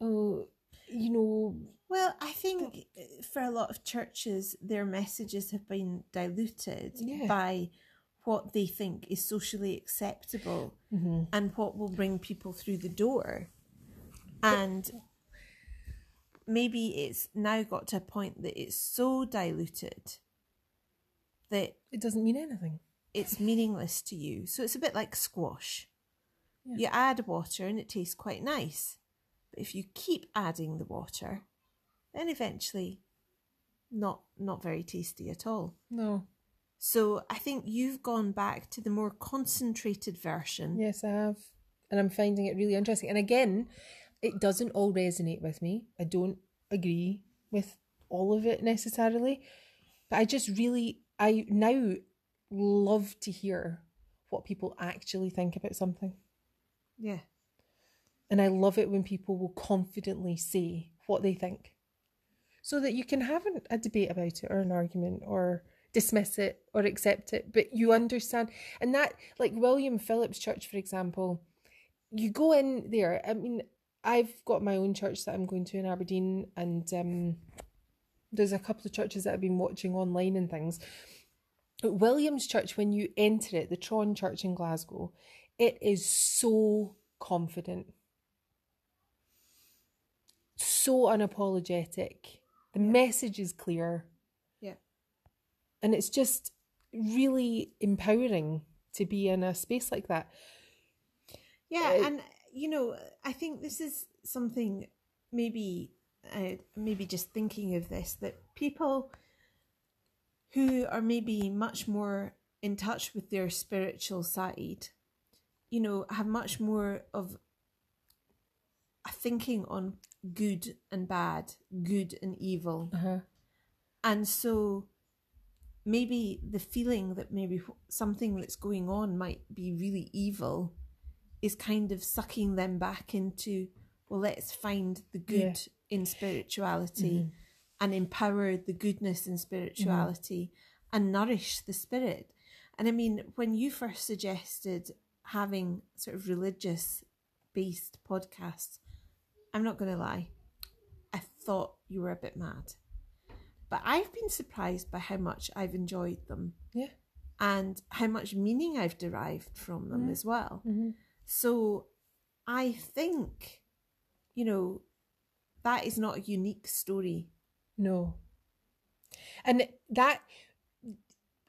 oh, you know, well, I think uh, for a lot of churches, their messages have been diluted yeah. by what they think is socially acceptable mm-hmm. and what will bring people through the door. And maybe it's now got to a point that it's so diluted that it doesn't mean anything. It's meaningless to you. So it's a bit like squash. Yeah. You add water and it tastes quite nice. But if you keep adding the water, then eventually not not very tasty at all. No. So I think you've gone back to the more concentrated version. Yes, I have. And I'm finding it really interesting. And again, it doesn't all resonate with me. I don't agree with all of it necessarily. But I just really I now love to hear what people actually think about something. Yeah. And I love it when people will confidently say what they think so that you can have a debate about it or an argument or dismiss it or accept it but you understand. And that like william philip's church for example you go in there. I mean i've got my own church that i'm going to in aberdeen and um, there's a couple of churches that i've been watching online and things. But william's church when you enter it the tron church in glasgow it is so confident. So unapologetic. The message is clear. And it's just really empowering to be in a space like that. Yeah, uh, and you know, I think this is something maybe uh, maybe just thinking of this that people who are maybe much more in touch with their spiritual side, you know, have much more of a thinking on good and bad, good and evil. Uh-huh. And so maybe the feeling that maybe something that's going on might be really evil is kind of sucking them back into well let's find the good in spirituality Mm-hmm. and empower the goodness in spirituality and nourish the spirit. And i mean when you first suggested having sort of religious based podcasts i'm not going to lie i thought you were a bit mad but i've been surprised by how much i've enjoyed them Yeah. and how much meaning I've derived from them as well. Mm-hmm. So I think, you know, that is not a unique story. No. And that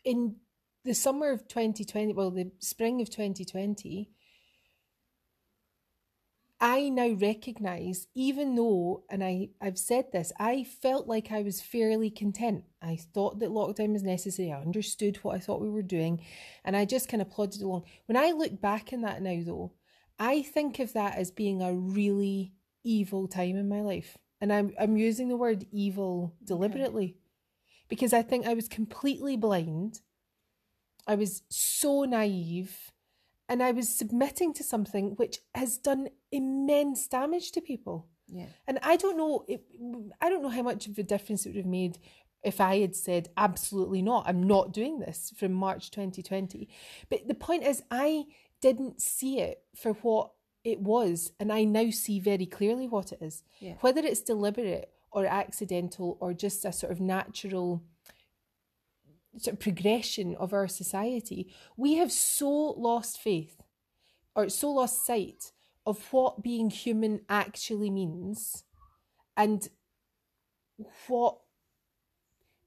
in the summer of 2020, well, the spring of 2020, I now recognize, even though, and I, I've said this, I felt like I was fairly content. I thought that lockdown was necessary. I understood what I thought we were doing, and I just kind of plodded along. When I look back in that now, though, I think of that as being a really evil time in my life. And I'm, I'm using the word evil deliberately because I think I was completely blind. I was so naive and I was submitting to something which has done immense damage to people. Yeah. And I don't know, it, I don't know how much of a difference it would have made if I had said, absolutely not, I'm not doing this from March 2020. But the point is, I didn't see it for what it was, and I now see very clearly what it is. Yeah. Whether it's deliberate or accidental or just a sort of natural sort of progression of our society, we have so lost faith or so lost sight of what being human actually means and what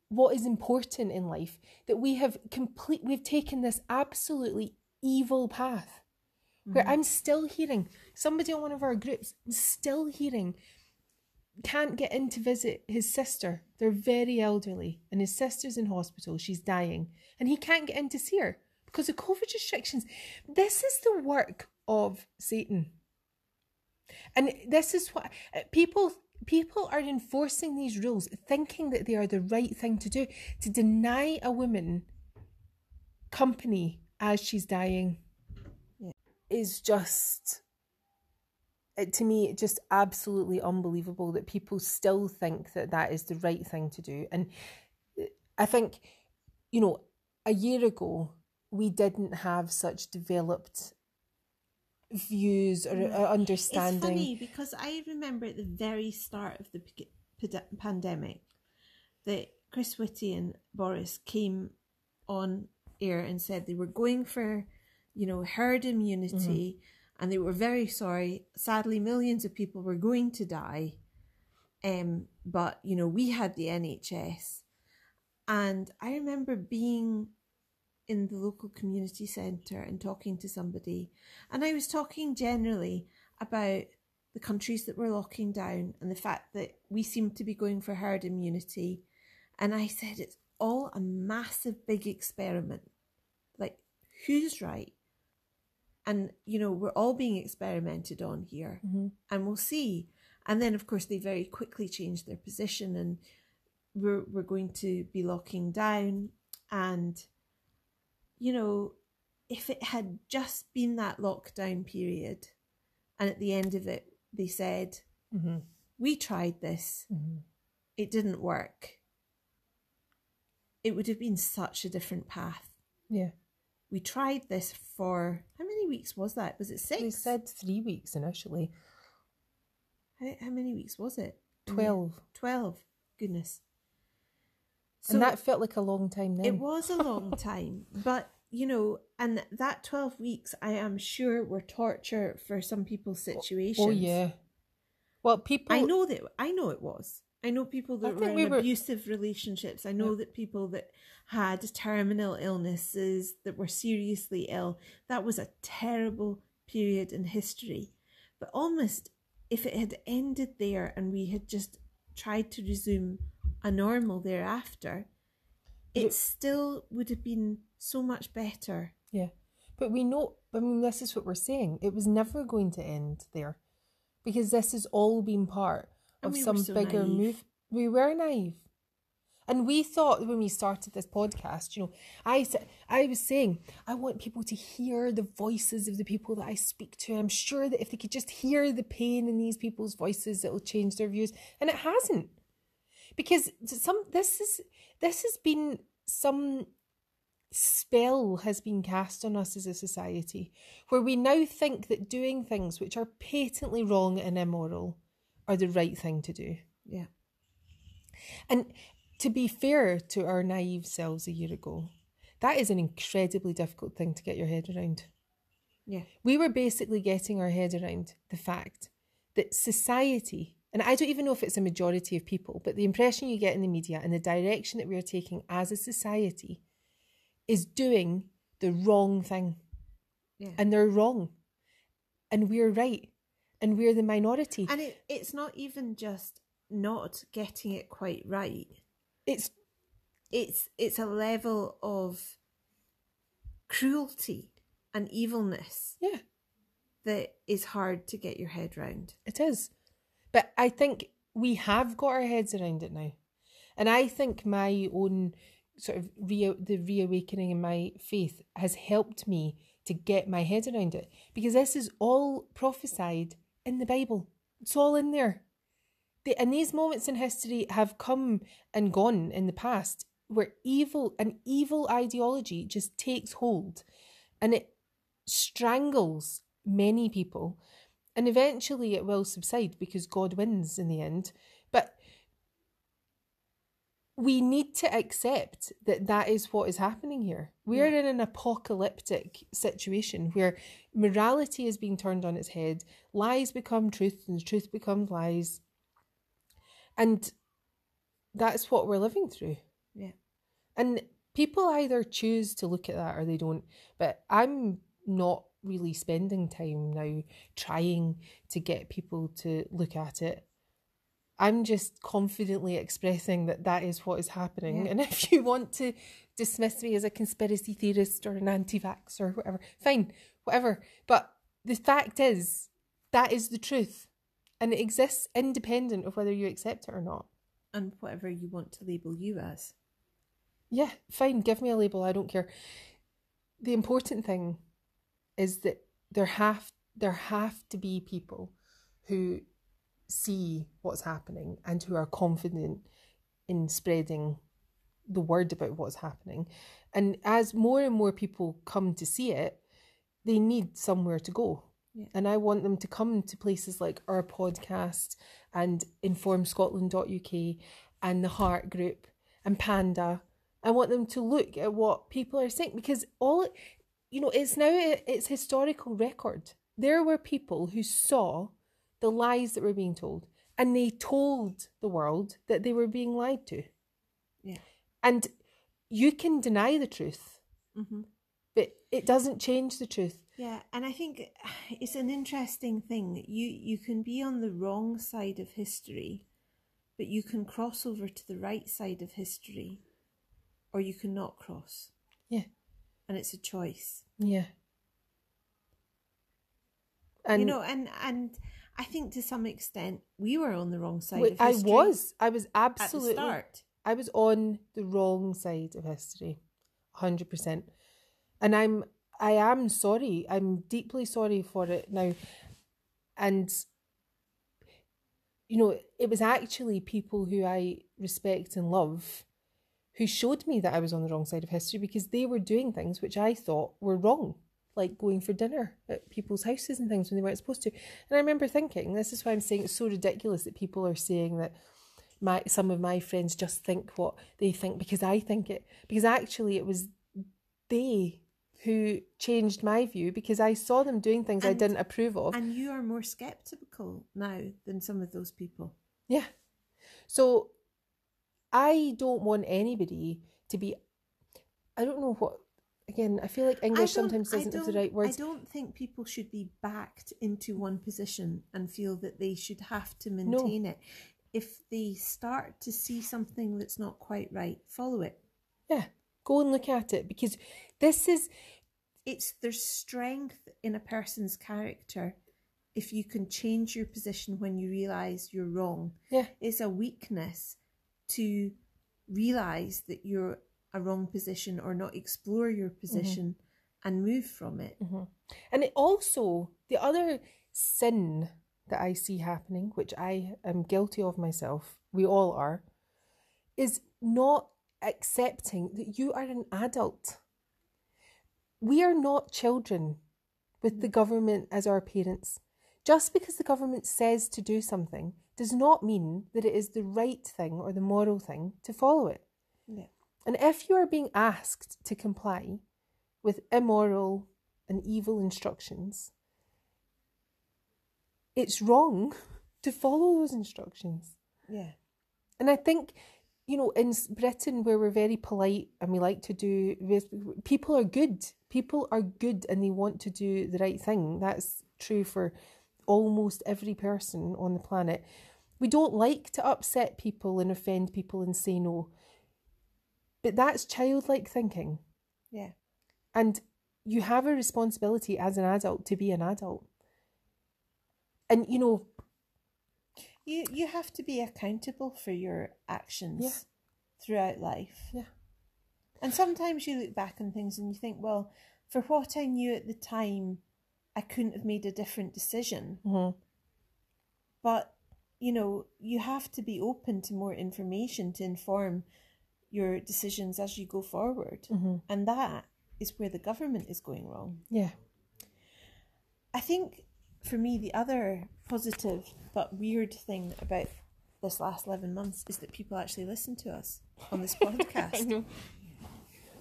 what is important in life that we have complete we've taken this absolutely evil path where mm-hmm. I'm still hearing somebody on one of our groups I'm still hearing can't get in to visit his sister. They're very elderly, and his sister's in hospital. She's dying, and he can't get in to see her because of COVID restrictions. This is the work of Satan, and this is what uh, people people are enforcing these rules, thinking that they are the right thing to do to deny a woman company as she's dying. Is just it, to me it's just absolutely unbelievable that people still think that that is the right thing to do. And uh, i think you know a year ago we didn't have such developed views or, mm. uh, or understanding It's funny because I remember at the very start of the p- pand- pandemic that Chris Whitty and Boris came on air and said they were going for, you know, herd immunity mm-hmm. And they were very sorry. Sadly, millions of people were going to die. Um, but, you know, we had the NHS. And I remember being in the local community centre and talking to somebody. And I was talking generally about the countries that were locking down and the fact that we seemed to be going for herd immunity. And I said, it's all a massive big experiment. Like, who's right? And, you know, we're all being experimented on here and we'll see. And then, of course, they very quickly changed their position and we're, we're going to be locking down. And, you know, if it had just been that lockdown period and at the end of it, they said, Mhm. we tried this, Mhm. it didn't work, it would have been such a different path. yeah We tried this for how many weeks was that? Was it six? they said three weeks initially how, how many weeks was it? 12 Twelve. Goodness. and that felt like a long time then It was a long time, but you know, and that 12 weeks, I am sure were torture for some people's oh, oh, situations. oh yeah well people I know that, I know it was. I know people that I were in we were- abusive relationships. I know that people that had terminal illnesses, that were seriously ill. That was a terrible period in history. But almost if it had ended there and we had just tried to resume a normal thereafter, it it- still would have been so much better. Yeah. But we know, I mean, this is what we're saying. It was never going to end there because this has all been part And of we some so bigger naive. move. We were naive. And we thought when we started this podcast, you know, I said I was saying I want people to hear the voices of the people that I speak to. I'm sure that if they could just hear the pain in these people's voices, it'll change their views. And it hasn't. Because some this is this has been some spell has been cast on us as a society where we now think that doing things which are patently wrong and immoral are the right thing to do. Yeah. And to be fair to our naive selves a year ago, that is an incredibly difficult thing to get your head around. Yeah. We were basically getting our head around the fact that society, and I don't even know if it's a majority of people, but the impression you get in the media and the direction that we are taking as a society is doing the wrong thing. Yeah. And they're wrong. And we're right. And we're the minority. And it, it's not even just not getting it quite right. It's It's it's a level of cruelty and evilness yeah, that is hard to get your head round. it is. But I think we have got our heads around it now. And I think my own sort of re- the reawakening in my faith has helped me to get my head around it because this is all prophesied in the Bible. It's all in there. The, and these moments in history have come and gone in the past where evil an evil ideology just takes hold and it strangles many people and eventually it will subside because God wins in the end but we need to accept that that is what is happening here. We're in an apocalyptic situation where morality is being turned on its head, lies become truth, and truth becomes lies. And that's what we're living through. Yeah. And people either choose to look at that or they don't. But I'm not really spending time now trying to get people to look at it. I'm just confidently expressing that that is what is happening. Yeah. And if you want to dismiss me as a conspiracy theorist or an anti vax or whatever, fine, whatever. But the fact is, that is the truth. And it exists independent of whether you accept it or not. And whatever you want to label you as. Yeah, fine, give me a label, I don't care. The important thing is that there have there have to be people who see what's happening and who are confident in spreading the word about what's happening. And as more and more people come to see it, they need somewhere to go. Yeah. And I want them to come to places like our podcast and informscotland.uk and the HART Group and Panda. I want them to look at what people are saying because all, you know, it's now it's historical record. There were people who saw the lies that were being told and they told the world that they were being lied to. Yeah. And you can deny the truth, Mm-hmm. but it doesn't change the truth. Yeah, and I think it's an interesting thing. You you can be on the wrong side of history, but you can cross over to the right side of history, or you can not cross. Yeah. And it's a choice. Yeah. And you know, and and I think to some extent we were on the wrong side of I was. I was at the absolutely. start. I was on the wrong side of history, hundred percent, and I'm. I am sorry. I'm deeply sorry for it now, and. You know, it was actually people who I respect and love who showed me that I was on the wrong side of history because they were doing things which I thought were wrong, like going for dinner at people's houses and things when they weren't supposed to. And I remember thinking, this is why I'm saying it's so ridiculous that people are saying that my some of my friends just think what they think because I think it. Because actually, it was they who changed my view because I saw them doing things I didn't approve of. And you are more skeptical now than some of those people. Yeah. So I don't want anybody to be I don't know what again, I feel like English sometimes I doesn't have the right words. I don't think people should be backed into one position and feel that they should have to maintain it. If they start to see something that's not quite right, follow it. Yeah. Go and look at it because this is It's there's strength in a person's character if you can change your position when you realize you're wrong. yeah, It's a weakness to realize that you're a wrong position or not explore your mm-hmm. position and move from it. Mm-hmm. And it also, the other sin that I see happening, which I am guilty of myself, we all are, is not accepting that you are an adult. We are not children with the government as our parents. Just because the government says to do something does not mean that it is the right thing or the moral thing to follow it. Yeah. And if you are being asked to comply with immoral and evil instructions, it's wrong to follow those instructions. Yeah. And I think, you know, in Britain, where we're very polite and we like to do, people are good. People are good and they want to do the right thing. That's true for almost every person on the planet. We don't like to upset people and offend people and say no. But that's childlike thinking. Yeah. And you have a responsibility as an adult to be an adult. And, you know, You you have to be accountable for your actions Yeah. throughout life. Yeah. And sometimes you look back on things and you think, well, for what I knew at the time, I couldn't have made a different decision. mhm, But, you know, you have to be open to more information to inform your decisions as you go forward. mhm, And that is where the government is going wrong. yeah. I think for me, the other positive but weird thing about this last 11 months is that people actually listen to us on this podcast. I know.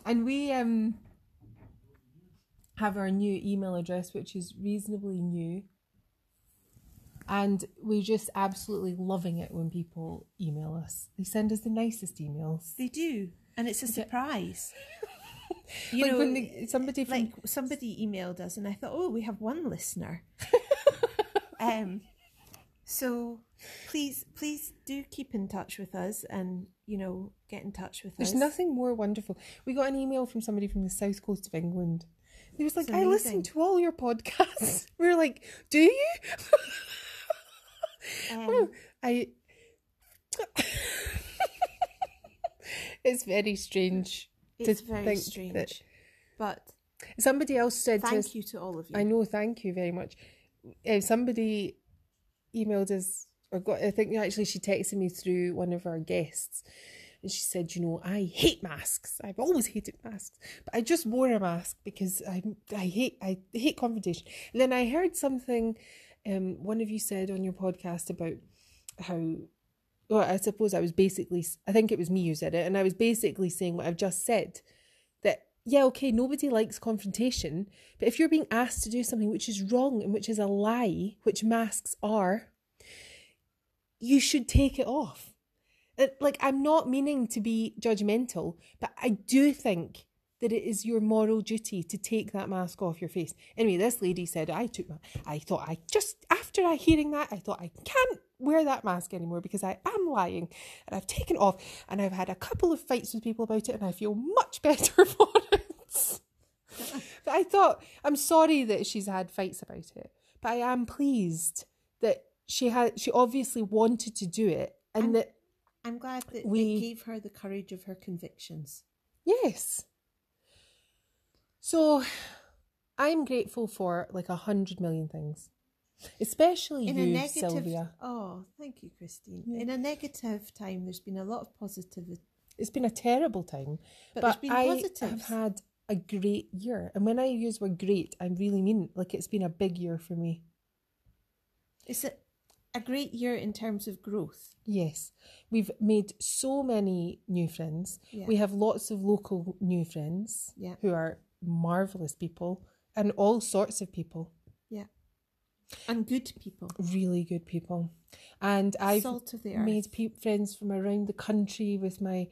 And we um have our new email address, which is reasonably new. And we're just absolutely loving it when people email us. They send us the nicest emails. they do. And it's a surprise. you like know, when they, somebody from like somebody emailed us and I thought, oh, we have one listener. um, so please, please do keep in touch with us and, you know, get in touch with There's us. There's nothing more wonderful. We got an email from somebody from the south coast of England. He was like, I listen to all your podcasts. we were like, Do you? Um, Well, I. it's very strange. to it's very think strange. that- But Somebody else said to us, thank you to all of you. I know, thank you very much. Uh, somebody emailed us, or got, I think actually she texted me through one of our guests, and she said, You know, I hate masks. I've always hated masks, but I just wore a mask because I, I hate I hate confrontation. And then I heard something um, one of you said on your podcast about how. Well, I suppose I was basically, I think it was me who said it, and I was basically saying what I've just said that yeah, okay, nobody likes confrontation, but if you're being asked to do something which is wrong and which is a lie, which masks are, you should take it off. It- like, I'm not meaning to be judgmental, but I do think that it is your moral duty to take that mask off your face. Anyway, this lady said, I took my, I thought I just, after I hearing that, I thought I can't wear that mask anymore because I am lying and I've taken it off and I've had a couple of fights with people about it and I feel much better for it. but I thought, I'm sorry that she's had fights about it, but I am pleased that she had, she obviously wanted to do it and And- that, I'm glad that We- gave her the courage of her convictions. yes. So I'm grateful for like a hundred million things, especially In you, a negative, Sylvia. oh, thank you, Christine. Yeah. In a negative time, there's been a lot of positivity, It's been a terrible time, but, but, there's been I positives. have had a great year. And when I use word great, I really mean like it's been a big year for me. It's a, a great year in terms of growth. Yes, we've made so many new friends. Yeah. We have lots of local new friends Yeah. who are marvelous people and all sorts of people, and good people. really good people. And I've Salt of the earth. made pe- friends from around the country with my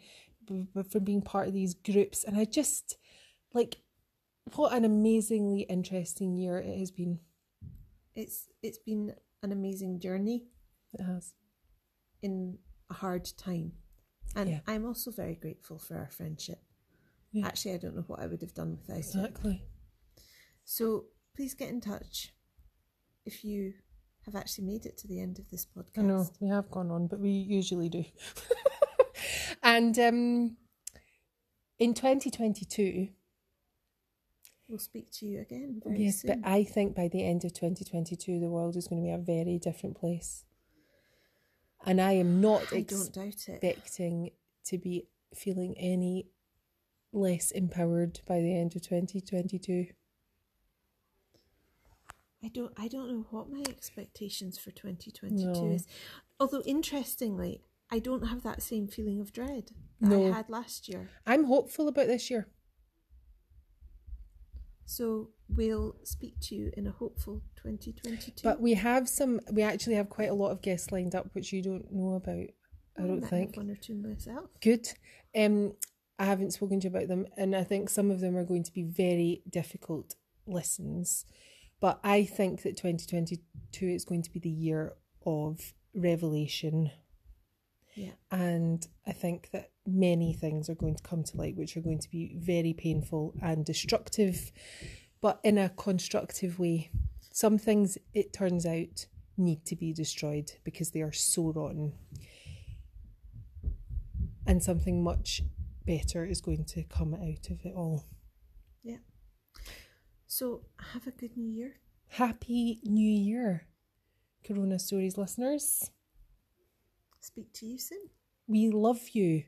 b- b- from being part of these groups, and I just like what an amazingly interesting year it has been. It's it's been an amazing journey It has. in a hard time, and Yeah. I'm also very grateful for our friendship. Yeah. Actually, I don't know what I would have done without it. Exactly. So please get in touch if you have actually made it to the end of this podcast. I know we have gone on, but we usually do. and um, in 2022, We'll speak to you again yes, soon. but I think by the end of 2022, the world is going to be a very different place. And I am not I don't doubt it. expecting to be feeling any less empowered by the end of 2022. I don't I don't know what my expectations for 2022 No. is. Although interestingly, I don't have that same feeling of dread that No. I had last year. I'm hopeful about this year. So we'll speak to you in a hopeful 2022. But we have some, we actually have quite a lot of guests lined up, which you don't know about, I don't have think. one or two myself. Good. Um, I haven't spoken to you about them, and I think some of them are going to be very difficult listens. But I think that 2022 is going to be the year of revelation. Yeah. And I think that many things are going to come to light, which are going to be very painful and destructive, but in a constructive way. Some things, it turns out, need to be destroyed because they are so rotten. And something much better is going to come out of it all. So have a good new year. Happy New Year, Corona Stories listeners. Speak to you soon. We love you.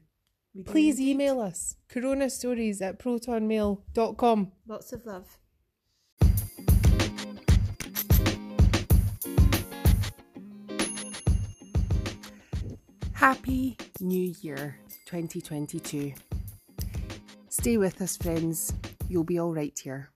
We Please email us coronastories at protonmail.com. Lots of love. Happy New Year 2022. Stay with us, friends. You'll be all right here.